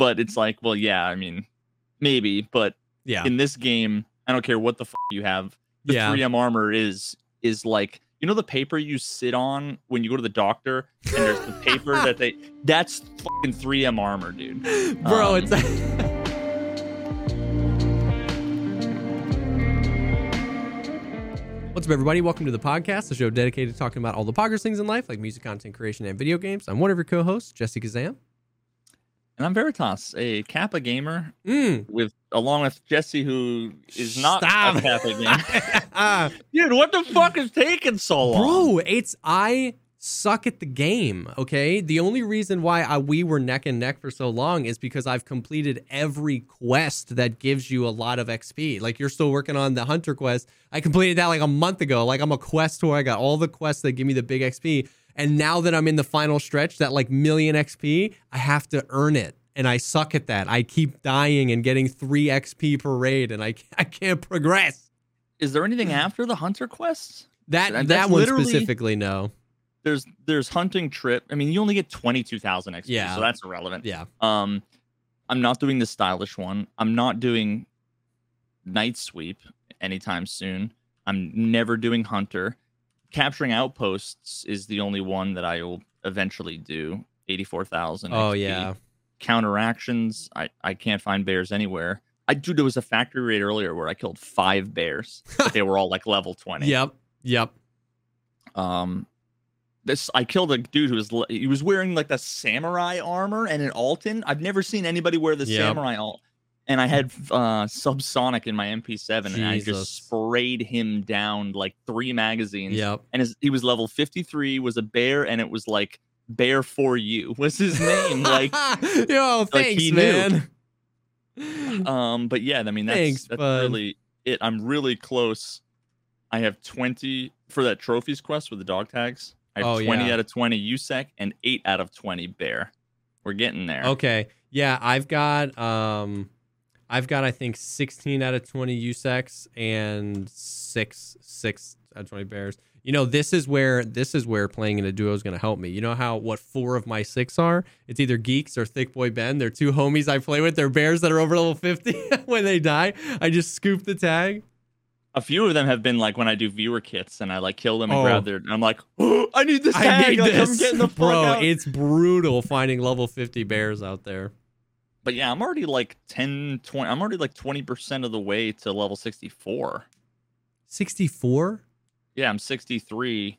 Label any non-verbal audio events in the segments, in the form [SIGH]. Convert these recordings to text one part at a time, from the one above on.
but it's like, well, yeah, I mean, maybe, but Yeah. in this game, I don't care what the f- you have. The Yeah. 3M armor is is like you know the paper you sit on when you go to the doctor, and there's the paper that they [LAUGHS] that's fucking 3M armor, dude. Bro, Um, it's [LAUGHS] What's up, everybody? Welcome to the Pogcast, the show dedicated to talking about all the poggers things in life, like music content creation and video games. I'm one of your co-hosts, Jesse Kazam. And I'm Veritas, a Kappa gamer Mm. with along with Jesse, who is not Stop. a Kappa [LAUGHS] gamer. Ah, [LAUGHS] Dude, what the fuck is taking so long? bro, it's I suck at the game. Okay, the only reason why I, we were neck and neck for so long is because I've completed every quest that gives you a lot of XP. Like you're still working on the hunter quest. I completed that like a month ago. Like I'm a quest where I got all the quests that give me the big XP. And now that I'm in the final stretch, that like million XP, I have to earn it. And I suck at that. I keep dying and getting three XP per raid, and I, [LAUGHS] I can't progress. Is there anything after the hunter quests? That that one specifically, no. There's there's hunting trip. I mean, you only get twenty two thousand XP, Yeah. so that's irrelevant. Yeah. Um, I'm not doing the stylish one. I'm not doing night sweep anytime soon. I'm never doing hunter. Capturing outposts is the only one that I will eventually do. Eighty four thousand. Oh yeah. Counteractions. I I can't find bears anywhere. I dude, there was a factory raid earlier where I killed five bears, but they were all like level [LAUGHS] twenty. Yep. Yep. Um, this I killed a dude who was he was wearing like the samurai armor and an Altyn. I've never seen anybody wear the Yep. samurai alt. And I had uh subsonic in my MP7, and I just sprayed him down like three magazines. Yep. And his, he was level 53, was a bear, and it was like bear for you [LAUGHS] was his name. like, [LAUGHS] yo, thanks, he knew. man. um, but yeah, I mean that's Thanks, that's bud. really it. I'm really close. I have 20 for that trophies quest with the dog tags. I have Oh, 20 yeah. out of 20 USEC and 8 out of 20 bear. We're getting there. okay. Yeah, I've got um, I've got I think 16 out of 20 USECs and six six out of 20 bears. You know, this is where this is where playing in a duo is going to help me. You know how what four of my six are? It's either geeks or thick boy Ben. They're two homies I play with. They're bears that are over level 50. [LAUGHS] when they die, I just scoop the tag. A few of them have been like when I do viewer kits and I like kill them and Oh. grab their. And I'm like, oh, [GASPS] I need this I tag. need like, this, I'm getting the [LAUGHS] fuck bro. out. It's brutal finding level 50 bears out there. But yeah, I'm already like 10, 20. I'm already like 20% of the way to level 64. 64? Yeah, I'm 63.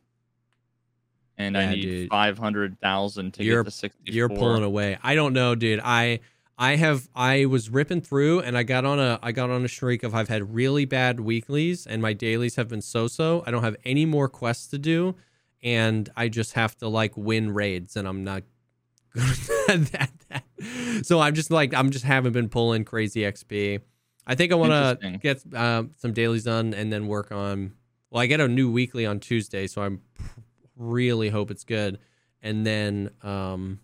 And Yeah, I need dude. 500,000 to You're- get to 64. You're pulling away. I don't know, dude. I I have I was ripping through and I got on a I got on a streak of I've had really bad weeklies and my dailies have been so-so. I don't have any more quests to do and I just have to like win raids and I'm not that, [LAUGHS] that. So I'm just like I'm just haven't been pulling crazy XP. I think I want to get uh, some dailies done and then work on well, I get a new weekly on Tuesday, so I'm really hope it's good. And then um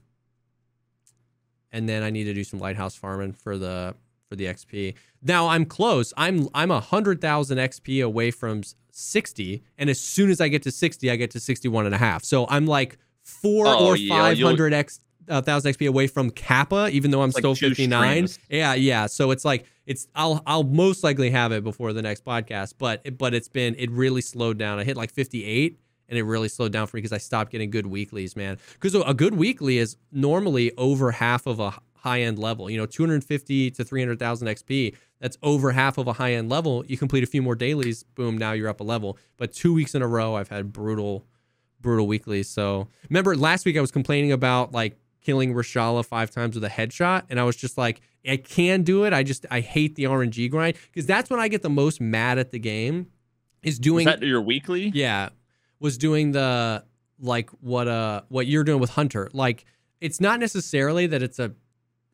and then I need to do some lighthouse farming for the for the XP. Now I'm close. I'm I'm a hundred thousand XP away from sixty, and as soon as I get to sixty, I get to sixty-one and a half. So I'm like four Oh, or yeah, five hundred x uh, thousand XP away from Kappa, even though I'm like still two fifty nine. streams. Yeah, yeah. So it's like it's I'll I'll most likely have it before the next podcast, but but it's been it really slowed down. I hit like fifty eight and it really slowed down for me because I stopped getting good weeklies, man. Because a good weekly is normally over half of a high end level. You know, 250 to 300,000 XP. That's over half of a high end level. You complete a few more dailies, boom, now you're up a level. But two weeks in a row, I've had brutal, brutal weeklies. So remember last week I was complaining about like killing Reshala five times with a headshot, and I was just like, I can do it. I just I hate the RNG grind because that's when I get the most mad at the game. Is Is doing that your weekly? yeah, was doing the like what uh what you're doing with Hunter. Like it's not necessarily that it's a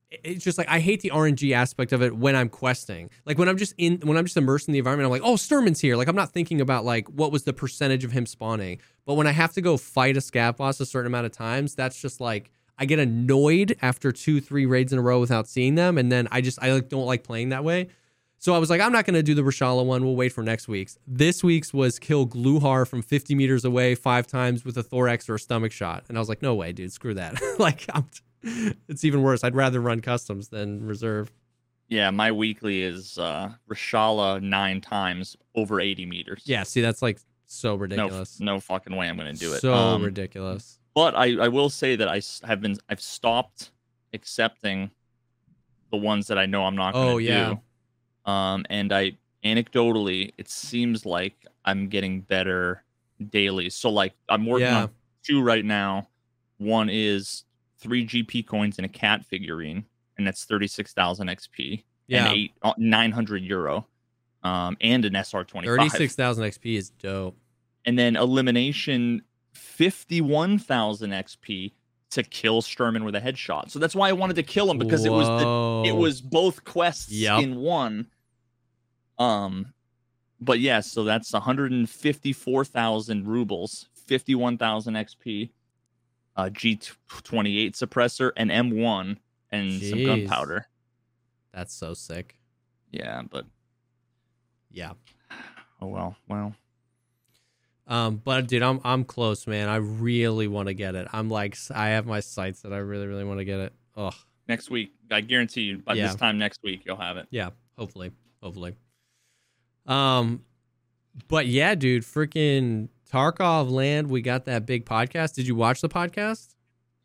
it's just like I hate the RNG aspect of it when I'm questing. Like when I'm just in when I'm just immersed in the environment, I'm like, oh, Shturman's here. Like I'm not thinking about like what was the percentage of him spawning. But when I have to go fight a scav boss a certain amount of times, that's just like I get annoyed after two, three raids in a row without seeing them, and then I just I like don't like playing that way. So I was like, I'm not going to do the Reshala one. We'll wait for next week's. This week's was kill Glukhar from 50 meters away five times with a thorax or a stomach shot. And I was like, no way, dude. Screw that. [LAUGHS] like, I'm, [LAUGHS] it's even worse. I'd rather run customs than reserve. Yeah, my weekly is uh Reshala nine times over 80 meters. Yeah, see, that's like so no, ridiculous. no fucking way I'm gonna do it. So Um, ridiculous. But I, I will say that I have been I've stopped accepting the ones that I know I'm not going to Oh, yeah. do. Um, and I anecdotally, it seems like I'm getting better daily. So like I'm working Yeah. on two right now. One is three GP coins and a cat figurine, and that's thirty six thousand XP Yeah, and eight uh, nine hundred euro, um, and an SR twenty five. thirty-six thousand XP is dope. and then elimination 51,000 XP to kill Shturman with a headshot. So that's why I wanted to kill him because it was the, it was both quests Yep. in one. Um but yeah, so that's 154,000 rubles, 51,000 XP, uh G28 suppressor and M1 and some gunpowder. that's so sick. Yeah, but Yeah. oh well. Well, Um, but dude, I'm I'm close, man. I really want to get it. I'm like, I have my sights that I really, really want to get it. Oh, next week, I guarantee you by Yeah. this time next week you'll have it. yeah. Hopefully, hopefully. Um, but yeah, dude, freaking Tarkov land. We got that big podcast. Did you watch the podcast?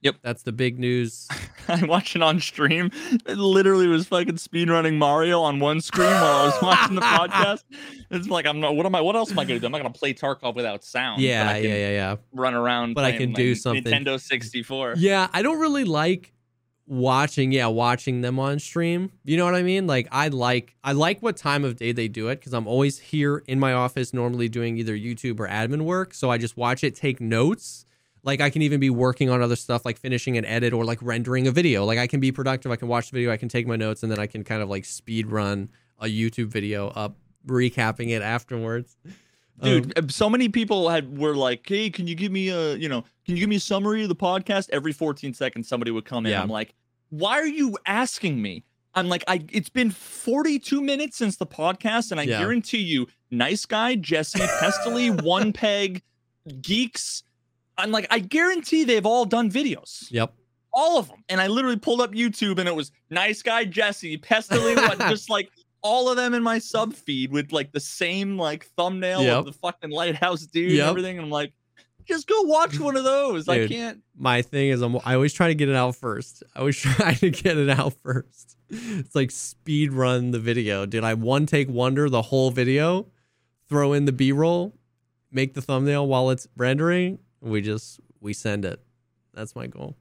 Yep. That's the big news. [LAUGHS] I watched it on stream. It literally was fucking speedrunning Mario on one screen while I was [LAUGHS] watching the podcast. It's like I'm not. What am I? What else am I gonna do? I'm not gonna play Tarkov without sound. yeah, yeah, yeah, yeah. Run around, But I can do something. Nintendo 64. Yeah, I don't really like watching yeah watching them on stream you know what i mean like i like i like what time of day they do it because i'm always here in my office normally doing either youtube or admin work so i just watch it take notes like i can even be working on other stuff like finishing an edit or like rendering a video like i can be productive i can watch the video i can take my notes and then i can kind of like speed run a youtube video up recapping it afterwards Um, Dude, uh, so many people had were like, "Hey, can you give me a, you know, can you give me a summary of the podcast?" Every 14 seconds, somebody would come in. Yeah. I'm like, "Why are you asking me?" I'm like, "I." It's been 42 minutes since the podcast, and I Yeah. guarantee you, nice guy Jesse Pestily, [LAUGHS] One Peg, Geeks. I'm like, I guarantee they've all done videos, yep all of them. And I literally pulled up YouTube, and it was nice guy Jesse Pestily, what, [LAUGHS] just like all of them in my sub feed with like the same like thumbnail Yep. of the fucking lighthouse dude Yep. and everything. And I'm like, just go watch one of those. I can't. my thing is I'm, I always try to get it out first. I always [LAUGHS] try to get it out first. It's like speed run the video. Did I one take wonder the whole video, throw in the B roll, make the thumbnail while it's rendering? We just we send it. That's my goal.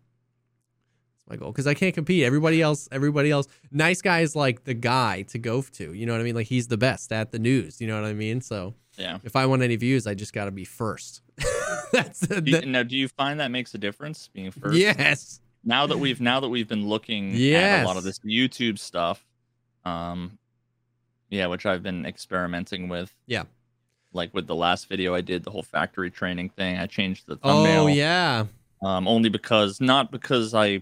That's my goal because I can't compete. Everybody else, everybody else, nice guy is like the guy to go to. You know what I mean? Like he's the best at the news. You know what I mean? So Yeah. if I want any views, I just got to be first. [LAUGHS] That's Do you- now, do you find that makes a difference being first? yes. Now that we've now that we've been looking at a lot of this YouTube stuff, um, yeah, which I've been experimenting with. Yeah. Like with the last video I did, the whole factory training thing. I changed the thumbnail. Oh yeah. um, only because not because I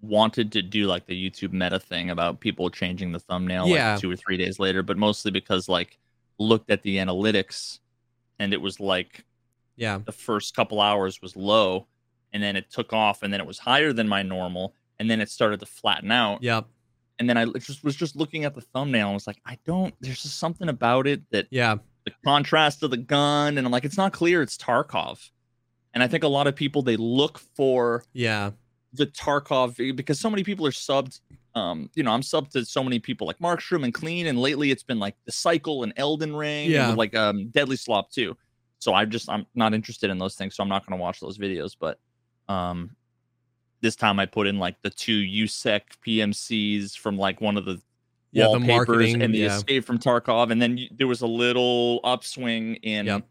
wanted to do like the YouTube meta thing about people changing the thumbnail Yeah. like two or three days later, but mostly because like looked at the analytics and it was like Yeah. the first couple hours was low and then it took off and then it was higher than my normal and then it started to flatten out Yep. and then I just was just looking at the thumbnail and was like I don't there's just something about it that Yeah. The contrast of the gun and I'm like it's not clear it's Tarkov and I think a lot of people they look for Yeah. the Tarkov because so many people are subbed. Um, you know, I'm subbed to so many people like Markstrom and Clean, and lately it's been like the Cycle and Elden Ring, Yeah. with, like um DeadlySlob too. So I just I'm not interested in those things, so I'm not going to watch those videos. But um, this time I put in like the two USEC PMCs from like one of the Yeah, the wallpapers marketing, and the yeah. Escape from Tarkov, and then y- there was a little upswing in Yep.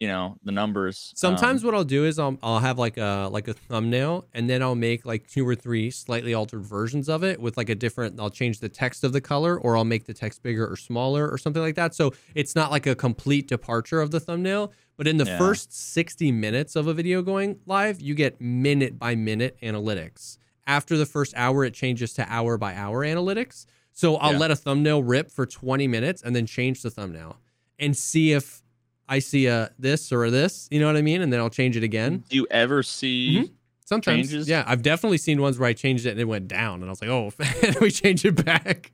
you know the numbers. Sometimes Um, what I'll do is I'll I'll have like a like a thumbnail and then I'll make like two or three slightly altered versions of it with like a different I'll change the text of the color or I'll make the text bigger or smaller or something like that. So it's not like a complete departure of the thumbnail, but in the Yeah. first 60 minutes of a video going live, you get minute by minute analytics. After the first hour it changes to hour by hour analytics. So I'll Yeah. let a thumbnail rip for 20 minutes and then change the thumbnail and see if I see a this or a this, you know what I mean? And then I'll change it again. do you ever see Mhm. Sometimes, changes? yeah, I've definitely seen ones where I changed it and it went down, and I was like, "Oh, [LAUGHS] we change it back."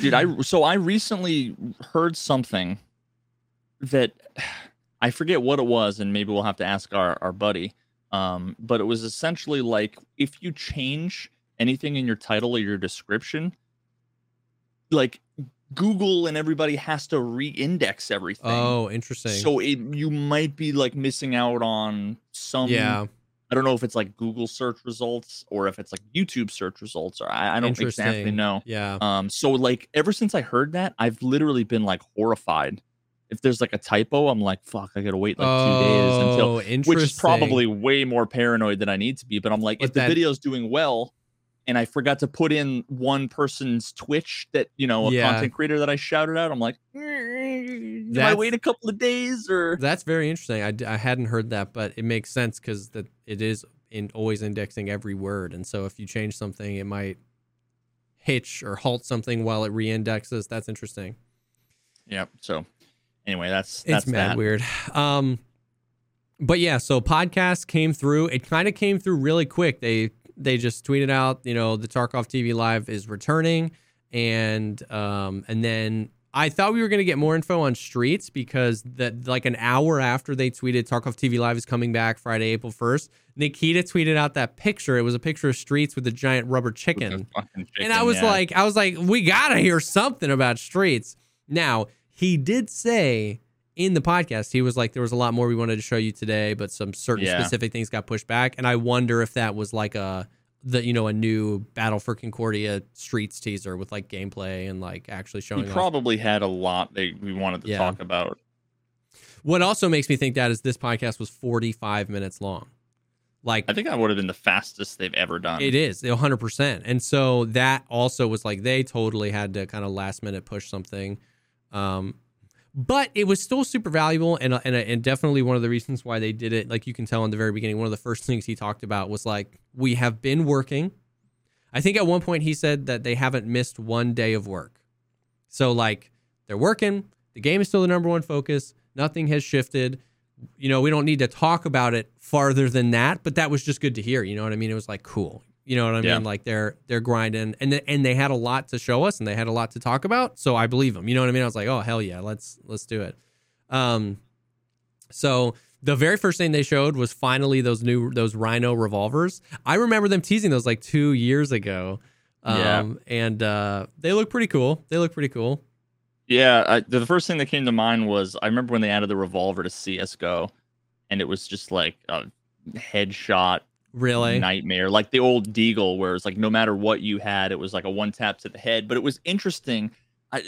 dude i so i recently heard something that i forget what it was and maybe we'll have to ask our, our buddy um but it was essentially like if you change anything in your title or your description like google and everybody has to re-index everything Oh, interesting. so it you might be like missing out on some yeah, I don't know if it's like Google search results or if it's like YouTube search results or I, I don't exactly know. yeah. Um, so like ever since I heard that, I've literally been like horrified. If there's like a typo, I'm like, fuck, I gotta wait like two days until oh, which is probably way more paranoid than I need to be. But I'm like, But if the video's doing well and I forgot to put in one person's Twitch that you know, a Yeah. content creator that I shouted out, I'm like, do I wait a couple of days or That's very interesting. I, I hadn't heard that, but it makes sense because that it is in always indexing every word, and so if you change something, it might hitch or halt something while it reindexes. That's interesting. Yep. So anyway, that's that's it's mad that. weird. Um, but yeah, so podcast came through. It kind of came through really quick. They they just tweeted out, you know, the Tarkov TV live is returning, and um, and then I thought we were gonna get more info on Streets because that like an hour after they tweeted Tarkov TV live is coming back Friday, April first. Nikita tweeted out that picture. It was a picture of Streets with a giant rubber the chicken and I was yeah. like, I was like, we gotta hear something about streets. Now he did say in the podcast, he was like, there was a lot more we wanted to show you today, but some certain Yeah. specific things got pushed back. And I wonder if that was like a the you know a new Battle for Concordia streets teaser with like gameplay and like actually he showing off. probably had a lot they we wanted to Yeah. talk about. What also makes me think that is this podcast was 45 minutes long. Like I think that would have been the fastest they've ever done. It is 100%. And so that also was like they totally had to kind of last minute push something. Um, but it was still super valuable and, uh, and uh, and definitely one of the reasons why they did it like you can tell in the very beginning one of the first things he talked about was like we have been working. I think at one point he said that they haven't missed one day of work. So like they're working the game is still the number one focus nothing has shifted. You know we don't need to talk about it farther than that but that was just good to hear you know what i mean? It was like cool you know what i Yeah. mean? Like they're they're grinding and and they had a lot to show us and they had a lot to talk about so i believe them you know what i mean? I was like oh hell yeah let's let's do it. Um so the very first thing they showed was finally those new those rhino revolvers. I remember them teasing those like two years ago. Um Yeah. and uh they look pretty cool. They look pretty cool. Yeah, I, the the first thing that came to mind was I remember when they added the revolver to CS:GO, and it was just like a headshot really nightmare, like the old Deagle, where it's like no matter what you had, it was like a one tap to the head. But it was interesting. I,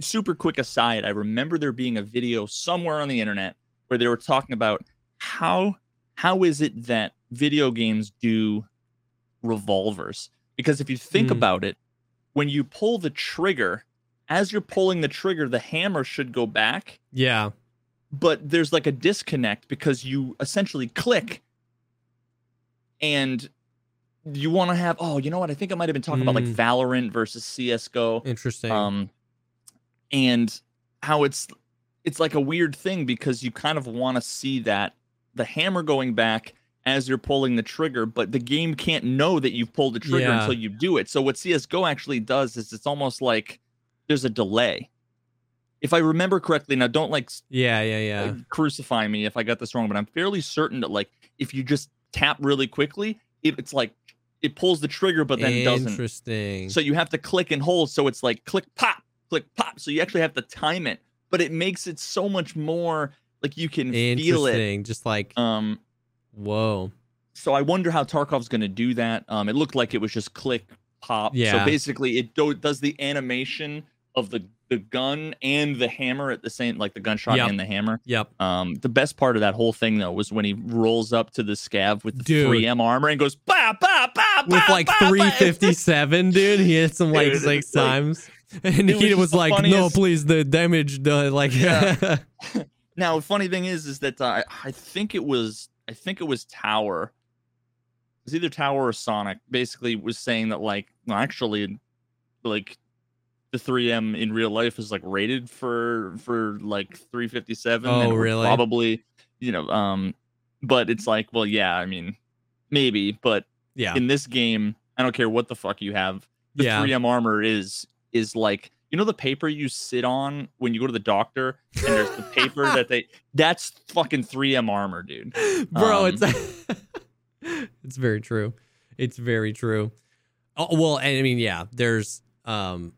super quick aside, I remember there being a video somewhere on the internet where they were talking about how how is it that video games do revolvers? Because if you think Hmm. about it, when you pull the trigger, as you're pulling the trigger, the hammer should go back yeah but there's like a disconnect because you essentially click and you want to have oh you know what? I think i might have been talking about like Mm. valorant versus csgo interesting. Um and how it's it's like a weird thing because you kind of want to see that the hammer going back as you're pulling the trigger but the game can't know that you've pulled the trigger Yeah. until you do it. So what csgo actually does is it's almost like there's a delay. If i remember correctly now don't like yeah yeah yeah. uh, crucify me if I got this wrong, but I'm fairly certain that like if you just tap really quickly, it, it's like it pulls the trigger, but then doesn't. interesting So you have to click and hold. So it's like click pop, click pop. So you actually have to time it, but it makes it so much more like you can feel it. just like Um, whoa so I wonder how Tarkov's going to do that. Um, it looked like it was just click pop. Yeah. So basically, it do- does the animation of the the gun and the hammer at the same, like the gunshot Yep. and the hammer. yep Um, the best part of that whole thing though was when he rolls up to the scav with the Dude. 3M armor and goes bah bah bah with like bah, bah." 357 dude he hits him like [LAUGHS] Dude, six it's like- times [LAUGHS] and was nikita just was the like no please the damage the like Yeah. [LAUGHS] Now, funny thing is, is that uh, I think it was, I think it was Tower. It was either Tower or Sonic. Basically, was saying that like, well, actually, like the 3M in real life is like rated for for like 357. Oh, and it would really? Probably, you know, um, but it's like, well, yeah, I mean, maybe, but Yeah. in this game, I don't care what the fuck you have. The Yeah. 3M armor is is like you know the paper you sit on when you go to the doctor and there's the paper that they [LAUGHS] that's fucking 3M armor, dude. Bro, Um, it's [LAUGHS] it's very true. It's very true. Oh, well, and I mean, yeah, there's um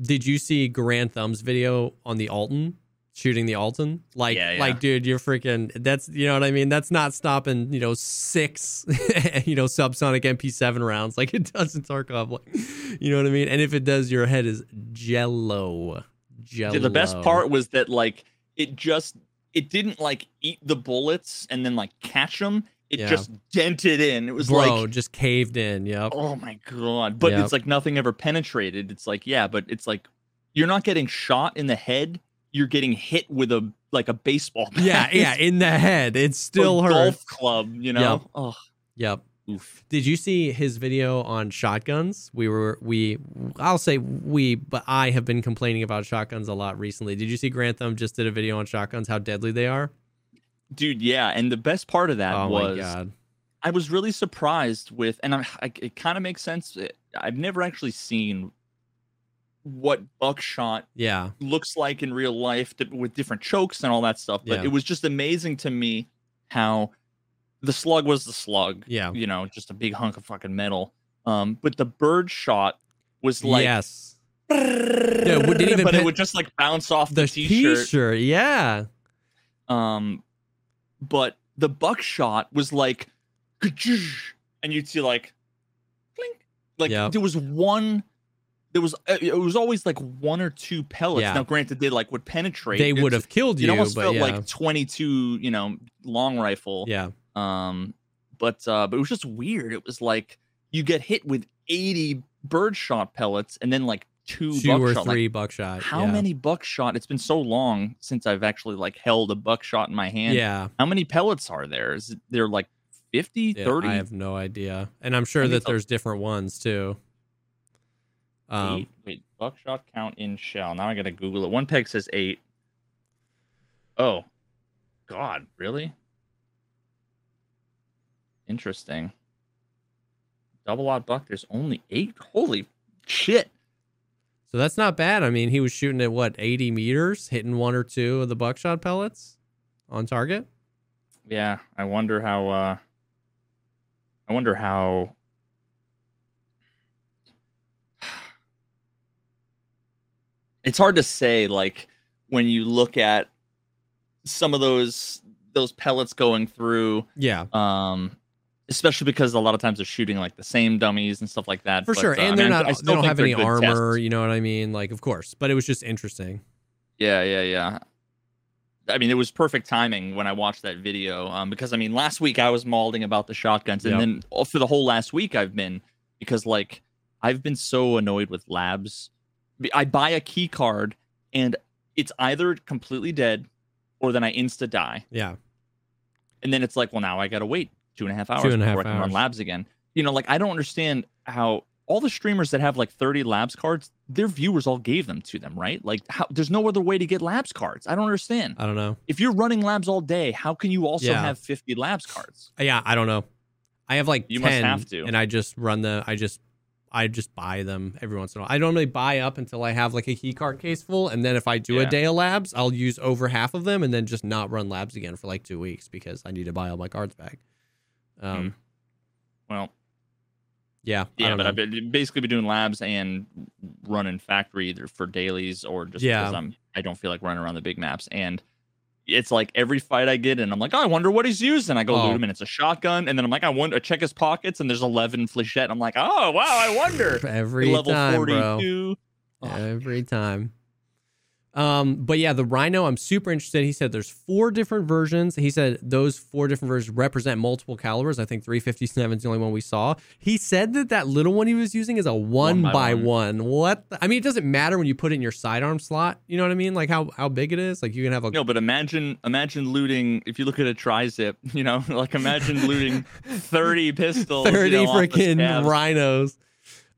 did you see Garand Thumb's video on the Altyn? Shooting the Altyn? Like Yeah, yeah. like dude, you're freaking that's you know what I mean? That's not stopping, you know, six [LAUGHS] you know, subsonic MP7 rounds like it does in Tarkov. Like you know what I mean? And if it does, your head is jello. Jello. Dude, the best part was that like it just it didn't like eat the bullets and then like catch them. It Yeah. just dented in. It was Bro, like just caved in. Yep. oh my god. But Yep. it's like nothing ever penetrated. It's like yeah, but it's like you're not getting shot in the head. You're getting hit with a like a baseball. bat. Yeah, yeah, [LAUGHS] in the head. It a still hurts. golf club. You know. Yep. Oh, Yep. oof. Did you see his video on shotguns? We were we I'll say we, but I have been complaining about shotguns a lot recently. Did you see Garand Thumb just did a video on shotguns how deadly they are? Dude, yeah, and the best part of that oh was my god. I was really surprised with, and I, I, it kind of makes sense. It- I've never actually seen what buckshot Yeah. looks like in real life th- with different chokes and all that stuff. But Yeah. it was just amazing to me how the slug was the slug. Yeah. You know, just a big hunk of fucking metal. Um, but the bird shot was like, yes. it even but it would just like bounce off the, The t-shirt. t-shirt. Yeah. Um, but the buckshot was like, and you'd see like, clink, like Yep. there was one. There was uh, it was always like one or two pellets. Yeah. Now, granted, they like would penetrate. They would have killed you It almost felt yeah. like twenty two, you know, long rifle. yeah. Um, but uh, but it was just weird. It was like you get hit with eighty birdshot pellets and then like two, Two or buckshot. Like, three buckshot. how yeah. many buckshot? It's been so long since I've actually like held a buckshot in my hand. Yeah. How many pellets are there? Is it, there like 50, Yeah, 30? I have no idea. And I'm sure that there's different ones too. Um eight? Wait, buckshot count in shell. Now I gotta Google it. One peg says eight. Oh, God, really? Interesting. Double aught buck. There's only eight. Holy shit! So that's not bad. I mean, he was shooting at what, 80 meters, hitting one or two of the buckshot pellets on target. Yeah, I wonder how. uh I wonder how. [SIGHS] It's hard to say, like when you look at some of those those pellets going through, Yeah, um, especially because a lot of times they're shooting like the same dummies and stuff like that. for but, sure. uh, I And they're mean, not, they don't have any armor. tests. You know what I mean? Like, of course. But it was just interesting. Yeah, yeah, yeah. I mean, it was perfect timing when I watched that video. Um, because I mean, last week I was mauling about the shotguns, and Yep. then for the whole last week I've been because like I've been so annoyed with labs. I buy a key card, and it's either completely dead, or then I insta die, Yeah. and then it's like, well, now I gotta wait two and a half hours Two and before half I can run hours. labs again. You know, like I don't understand how all the streamers that have like 30 labs cards, their viewers all gave them to them, right? Like, how, there's no other way to get labs cards. I don't understand I don't know. if you're running labs all day, how can you also Yeah. have 50 labs cards? Uh, yeah, I don't know. I have like You 10 must have to. and I just run the I just I just buy them every once in a while. I don't buy up until I have like a key card case full and then if I do a day of labs, I'll use over half of them and then just not run labs again for like 2 weeks because I need to buy all my cards back. Um Well, yeah, I Hmm. yeah, don't but know. I've been, basically been doing labs and running factory either for dailies or just Yeah. because I'm I don't feel like running around the big maps. And it's like every fight I get in, I'm like, oh, I wonder what he's using. I go Oh. loot him and it's a shotgun. And then I'm like, I wonder, I check his pockets and there's 11 flechette. And I'm like, oh, wow, I wonder. [LAUGHS] every level time, bro. 42. Oh. Every time. Um, but yeah, the Rhino, I'm super interested. He said there's four different versions. He said those four different versions represent multiple calibers. I think 357 is the only one we saw. He said that that little one he was using is a one, by by one. one. What? the- I mean, it doesn't matter when you put it in your sidearm slot. You know what I mean? Like how how big it is. Like you can have a No, but imagine imagine looting if you look at a tri-zip, [LAUGHS] you know, like imagine looting [LAUGHS] 30 pistols. you 30 know, freaking rhinos.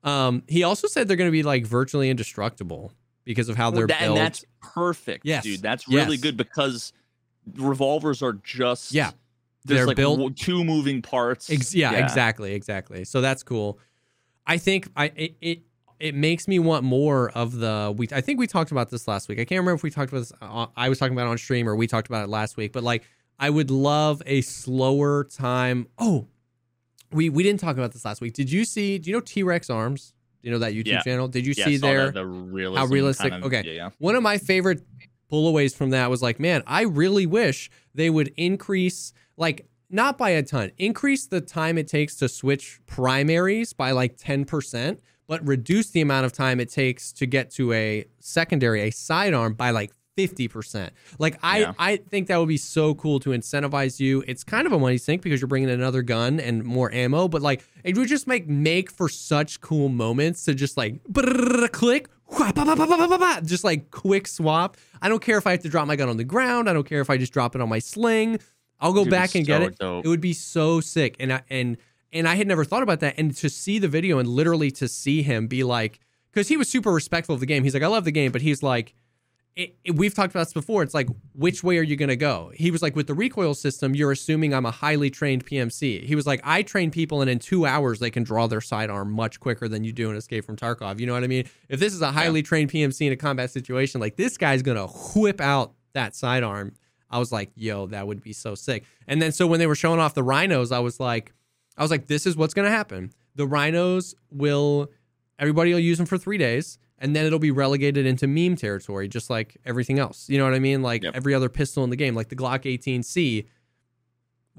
Um, he also said they're going to be like virtually indestructible because of how they're that- built. and that's perfect, Yes. dude. That's really Yes. good because revolvers are just Yeah. they're like built- two moving parts. Ex- yeah, exactly, exactly. So that's cool. I think I it, it it makes me want more of the we. I think we talked about this last week. I can't remember if we talked about this. Uh, I was talking about it on stream or we talked about it last week. But like, I would love a slower time. Oh, we we didn't talk about this last week. Did you see? Do you know T Rex Arms? You know that YouTube Yeah. channel? Did you Yeah, see there? the realism realistic- kind of- okay. Yeah. One of my favorite pullaways from that was like, man, I really wish they would increase, like, not by a ton, increase the time it takes to switch primaries by like 10%, but reduce the amount of time it takes to get to a secondary, a sidearm by like 50%. Like I Yeah. I think that would be so cool to incentivize you. It's kind of a money sink because you're bringing another gun and more ammo, but like it would just make make for such cool moments to just like click just like quick swap. I don't care if I have to drop my gun on the ground. I don't care if I just drop it on my sling. I'll go Dude, back and get it. dope. It would be so sick. And I and and I had never thought about that. And to see the video and literally to see him be like, because he was super respectful of the game. He's like, I love the game, but he's like, it, it- we've talked about this before. It's like, which way are you going to go? He was like, with the recoil system, you're assuming I'm a highly trained PMC. He was like, I train people, and in two hours, they can draw their sidearm much quicker than you do in Escape from Tarkov. You know what I mean? If this is a highly trained PMC in a combat situation, like this guy's going to whip out that sidearm. I was like, yo, that would be so sick. And then so when they were showing off the rhinos, I was like, I was like, this is what's going to happen. The rhinos will, everybody will use them for three days, and then it'll be relegated into meme territory, just like everything else. You know what I mean? Like Yep. every other pistol in the game, like the Glock 18C.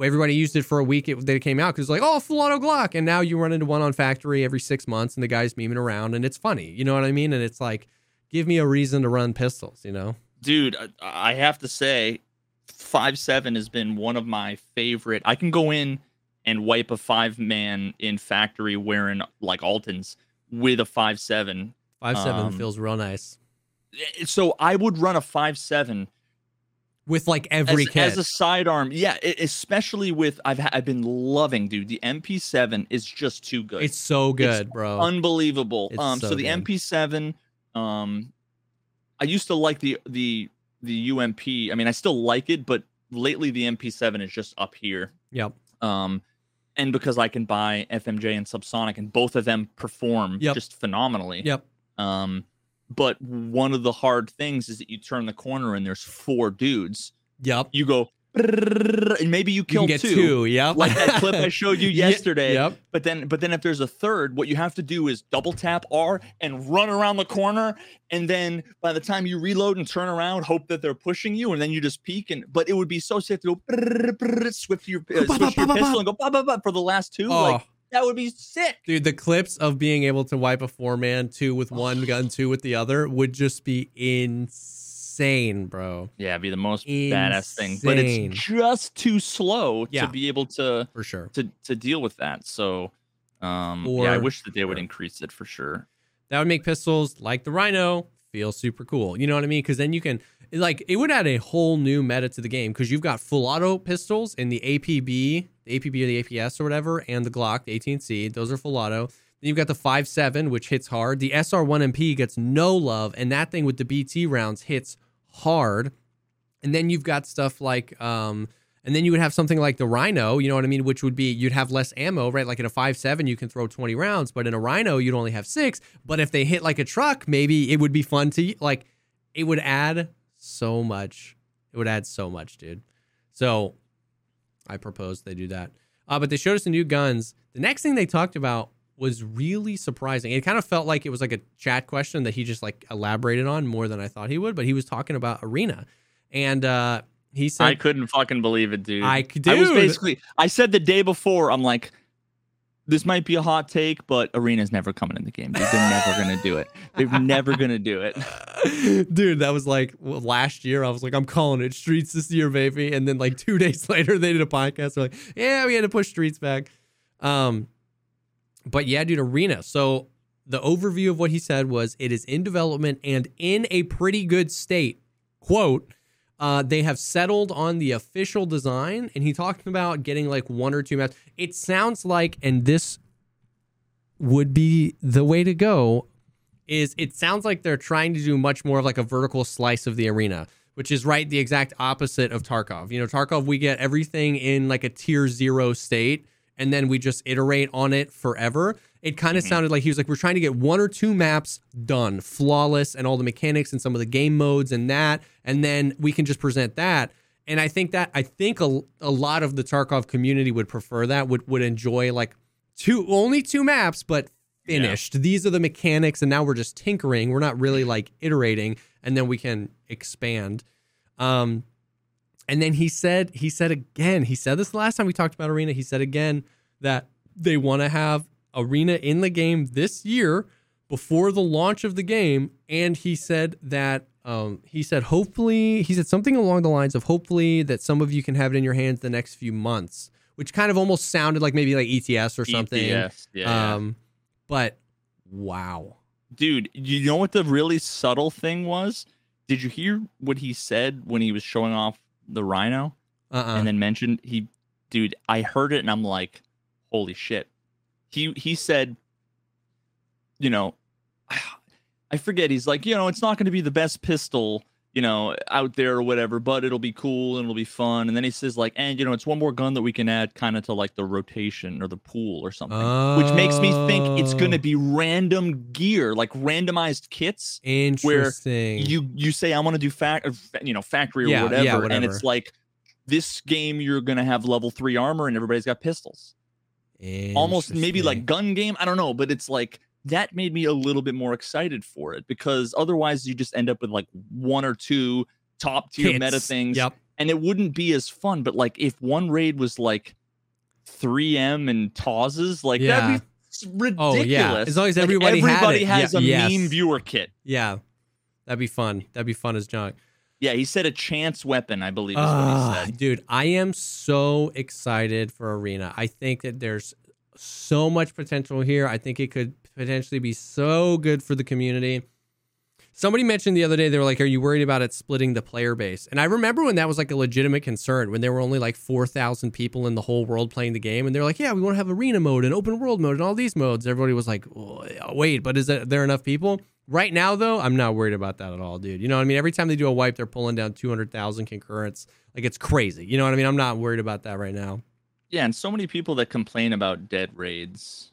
Everybody used it for a week it, that it came out because like, oh, full auto Glock, and now you run into one on factory every six months, and the guy's memeing around, and it's funny. You know what I mean? And it's like, give me a reason to run pistols. You know? dude I- i have to say five seven has been one of my favorite i can go in and wipe a five man in factory wearing like altyns with a five seven Five seven Um, feels real nice so i would run a five seven with like every as, kit. as a sidearm yeah especially with i've i've been loving dude the mp7 is just too good it's so good, bro. unbelievable. It's um, so, so the good. MP7, um, I used to like the the the UMP. I mean, I still like it, but lately the MP7 is just up here. yep. Um, and because I can buy FMJ and Subsonic, and both of them perform Yep. just phenomenally. Yep. Um, but one of the hard things is that you turn the corner and there's four dudes. Yep. You go, and maybe you You kill can get two, two. Yep. like that clip I showed you yesterday. Yep. But then, but then if there's a third, what you have to do is double tap R and run around the corner, and then by the time you reload and turn around, hope that they're pushing you, and then you just peek. And but it would be so sick to go switch your uh, Ba, ba, switch your pistol and go ba, ba, ba, for the last two. Oh, Like that would be sick. dude, the clips of being able to wipe a four man, two with one gun, two with the other would just be insane, bro. Yeah, it'd be the most badass thing. But it's just too slow Yeah. to be able to For sure. to to deal with that. So. Um, Or- yeah, I wish that they would increase it for sure. That would make pistols like the Rhino feel super cool. You know what I mean? Because then you can, like, it would add a whole new meta to the game because you've got full auto pistols in the APB, the APB or the APS or whatever, and the Glock, the 18C. Those are full auto. Then you've got the 5.7, which hits hard. The SR1MP gets no love, and that thing with the BT rounds hits hard. And then you've got stuff like, um, and then you would have something like the Rhino, you know what I mean? Which would be you'd have less ammo, right? Like in a 5.7, you can throw 20 rounds, but in a Rhino, you'd only have six. But if they hit like a truck, maybe it would be fun to like. It would add so much. It would add so much, dude. So I propose they do that. Uh, but they showed us the new guns. The next thing they talked about was really surprising. It kind of felt like it was like a chat question that he just like elaborated on more than I thought he would. But he was talking about arena, and uh, he said, I couldn't fucking believe it, dude. I, dude, I was basically I said the day before, I'm like, this might be a hot take, but Arena's never coming in the game. Dude. They're never gonna do it. They're never gonna do it. [LAUGHS] Dude, that was like well, last year. I was like, I'm calling it Streets this year, baby. And then like two [LAUGHS] days later, they did a podcast. They're like, yeah, we had to push Streets back. Um, but yeah, dude, Arena. So the overview of what he said was it is in development and in a pretty good state. Quote. Uh, they have settled on the official design, and he talked about getting like one or two maps. It sounds like, and this would be the way to go is it sounds like they're trying to do much more of like a vertical slice of the arena. which is right the exact opposite of Tarkov. You know, Tarkov we get everything in like a tier 0 state and then we just iterate on it forever. It kind of Mhm. sounded like he was like we're trying to get one or two maps done, flawless and all the mechanics and some of the game modes and that and then we can just present that. And I think that I think a, a lot of the Tarkov community would prefer that would would enjoy like two only two maps but Yeah. finished. These are the mechanics and now we're just tinkering. We're not really like iterating and then we can expand. Um and then he said he said again, he said this the last time we talked about arena, he said again that they want to have arena in the game this year before the launch of the game and he said that um, he said hopefully he said something along the lines of hopefully that some of you can have it in your hands the next few months which kind of almost sounded like maybe like ets or something. ETS, yeah, um but wow. Dude you know what the really subtle thing was? Did you hear what he said when he was showing off the rhino? Uh-uh. And then mentioned he dude i heard it and i'm like holy shit he he said you know i forget he's like you know it's not going to be the best pistol you know out there or whatever but it'll be cool and it'll be fun and then he says like and you know it's one more gun that we can add kind of to like the rotation or the pool or something which makes me think it's going to Oh. be random gear like randomized kits interesting you you say I want to do fact you know factory or Yeah, whatever, yeah, and it's like this game you're gonna have level three armor and everybody's got pistols. Almost maybe like gun game. I don't know, but it's like that made me a little bit more excited for it because otherwise you just end up with like one or two top tier meta things, yep and it wouldn't be as fun. But like if one raid was like 3M and Tawses, like Yeah. that'd be ridiculous. Oh, yeah. As long as Like, everybody had everybody has Yeah, a yes. meme viewer kit. yeah that'd be fun that'd be fun as junk Yeah, he said a chance weapon, I believe is what he Ah, said. dude, I am so excited for Arena. I think that there's so much potential here. I think it could potentially be so good for the community. Somebody mentioned the other day, they were like, Are you worried about it splitting the player base? And I remember when that was like a legitimate concern, when there were only like 4,000 people in the whole world playing the game. And they're like, Yeah, we want to have arena mode and open world mode and all these modes. Everybody was like, "Oh, Wait, but is there there enough people? Right now, though, I'm not worried about that at all, dude. You know what I mean? Every time they do a wipe, they're pulling down 200,000 concurrents. Like, it's crazy. You know what I mean? I'm not worried about that right now. Yeah, and so many people that complain about dead raids,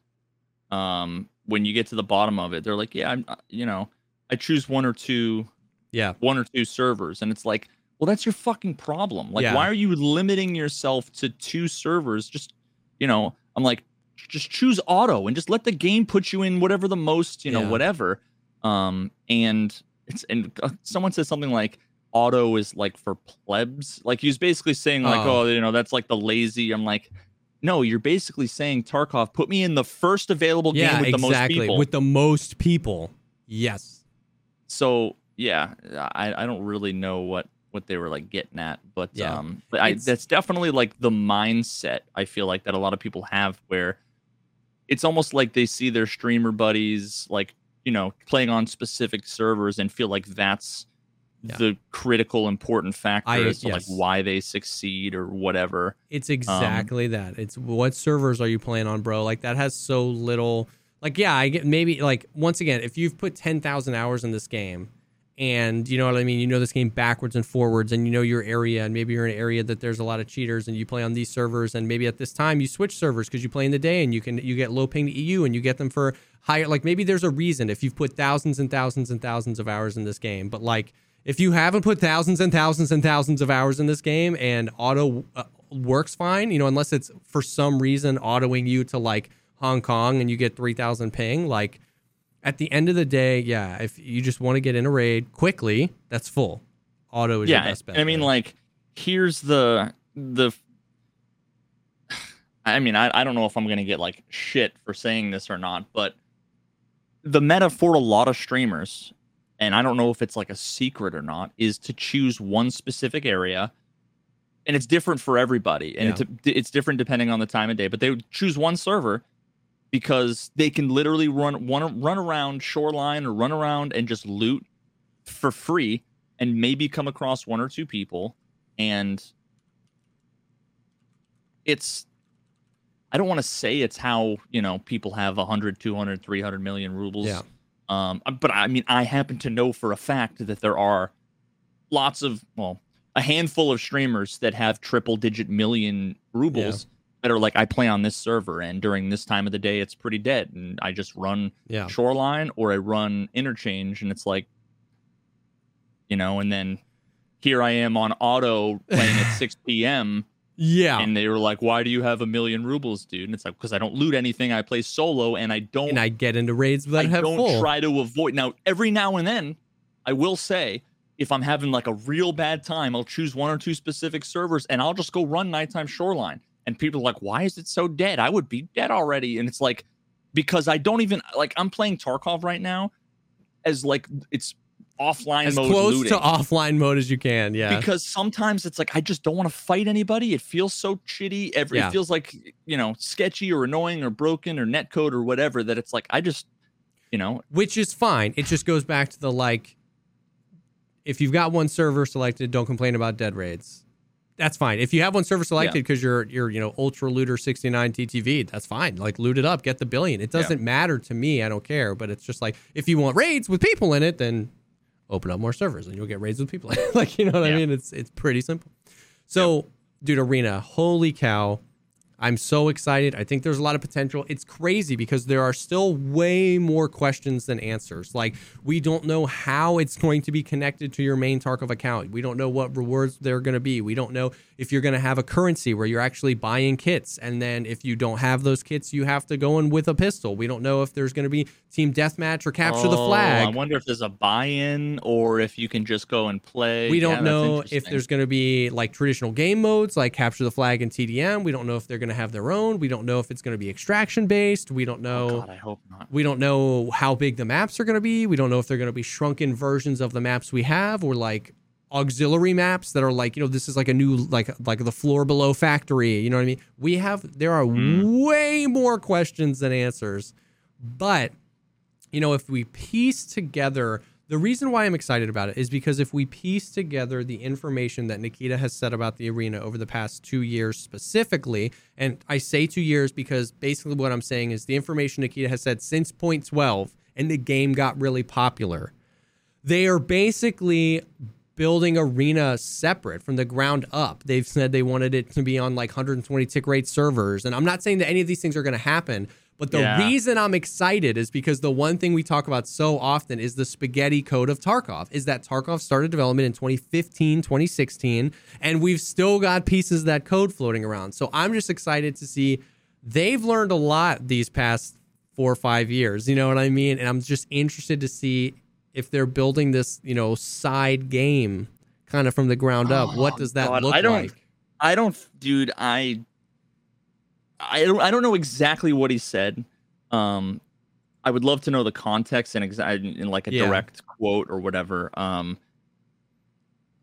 um, when you get to the bottom of it, they're like, "Yeah, I'm, uh, you know, I choose one or two, Yeah. one or two servers," and it's like, well, that's your fucking problem. Like, Yeah. why are you limiting yourself to two servers? Just, you know, I'm like, just choose auto and just let the game put you in whatever the most, you know, Yeah. whatever. Um, and it's and uh, someone says something like auto is like for plebs. Like he's basically saying like, Oh. oh, you know, that's like the lazy. I'm like, no, you're basically saying Tarkov, put me in the first available Yeah, game with the most people. With the most people. Yes. so yeah, I, I don't really know what what they were like getting at, but Yeah. um, but I, that's definitely like the mindset I feel like that a lot of people have where it's almost like they see their streamer buddies like you know playing on specific servers and feel like that's Yeah. the critical important factor I- as to yes. like why they succeed or whatever. It's um, exactly that. It's what servers are you playing on, bro? Like that has so little. Like yeah, I get maybe like once again, if you've put ten thousand hours in this game, and you know what I mean, you know this game backwards and forwards, and you know your area, and maybe you're in an area that there's a lot of cheaters, and you play on these servers, and maybe at this time you switch servers because you play in the day, and you can you get low ping to EU, and you get them for higher. Like maybe there's a reason if you've put thousands and thousands and thousands of hours in this game, but like if you haven't put thousands and thousands and thousands of hours in this game and auto uh, works fine, you know, unless it's for some reason autoing you to like Hong Kong and you get 3000 ping, like at the end of the day, yeah, if you just want to get in a raid quickly, that's full. Auto is your yeah, best bet. I mean like here's the the. I mean, I, I don't know if I'm gonna get like shit for saying this or not, but the meta for a lot of streamers, and I don't know if it's like a secret or not, is to choose one specific area, and it's different for everybody, and it's it's different depending on the time of day. But they would choose one server because they can literally run one run around shoreline or run around and just loot for free, and maybe come across one or two people, and it's I don't want to say it's how, you know, people have 100, 200, 300 million rubles. Yeah. Um, but I mean, I happen to know for a fact that there are lots of well, a handful of streamers that have triple digit million rubles that are like, I play on this server, and during this time of the day, it's pretty dead, and I just run Yeah. Shoreline or I run Interchange, and it's like, you know, and then here I am on auto playing at [LAUGHS] 6 p.m. Yeah. and they were like, "Why do you have a million rubles, dude?" And it's like, "Because I don't loot anything. I play solo, and I don't. And I get into raids that I have don't full. try to avoid. Now, every now and then, I will say, if I'm having like a real bad time, I'll choose one or two specific servers, and I'll just go run nighttime shoreline. And people are like, "Why is it so dead? I would be dead already." And it's like, because I don't even like. I'm playing Tarkov right now, as like it's offline as mode close looting to offline mode as you can. Yeah. because sometimes it's like I just don't want to fight anybody. It feels so shitty. Every Yeah. it feels like you know sketchy or annoying or broken or netcode or whatever. That it's like I just you know Which is fine. It just goes back to the like if you've got one server selected, don't complain about dead raids. That's fine. If you have one server selected because you're you're you know ultra looter 69 TTV, that's fine. Like loot it up, get the billion. It doesn't matter to me. I don't care. But it's just like if you want raids with people in it, then open up more servers and you'll get raids with people. [LAUGHS] like you know what I mean? It's it's pretty simple. So, dude, arena, holy cow! I'm so excited. I think there's a lot of potential. It's crazy because there are still way more questions than answers. Like, we don't know how it's going to be connected to your main Tarkov account. We don't know what rewards they're going to be. We don't know if you're going to have a currency where you're actually buying kits. And then if you don't have those kits, you have to go in with a pistol. We don't know if there's going to be team deathmatch or capture the Oh, flag. I wonder if there's a buy-in or if you can just go and play. We don't that's know if there's going to be like traditional game modes like capture the flag and TDM. We don't know if they're going to have their own. We don't know if it's going to be extraction based. We don't Oh, know. God, I hope not. we don't know how big the maps are going to be. We don't know if they're going to be shrunken versions of the maps we have or like auxiliary maps that are like, you know, this is like a new like like the floor below factory, you know what I mean? We have there are Mm. way more questions than answers. But you know, if we piece together the reason why I'm excited about it is because if we piece together the information that Nikita has said about the arena over the past two years specifically, and I say two years because basically what I'm saying is the information Nikita has said since point 12 and the game got really popular, they are basically building arena separate from the ground up. They've said they wanted it to be on like 120 tick rate servers. And I'm not saying that any of these things are going to happen, but the Yeah. reason I'm excited is because the one thing we talk about so often is the spaghetti code of Tarkov. Is that Tarkov started development in 2015, 2016, and we've still got pieces of that code floating around. So I'm just excited to see they've learned a lot these past four or five years. You know what I mean? And I'm just interested to see if they're building this, you know, side game kind of from the ground up. Oh, what Oh, does that God, look I don't- like? I don't, dude. I, I don't. I don't know exactly what he said. Um, I would love to know the context and exact in like a Yeah. direct quote or whatever. Um,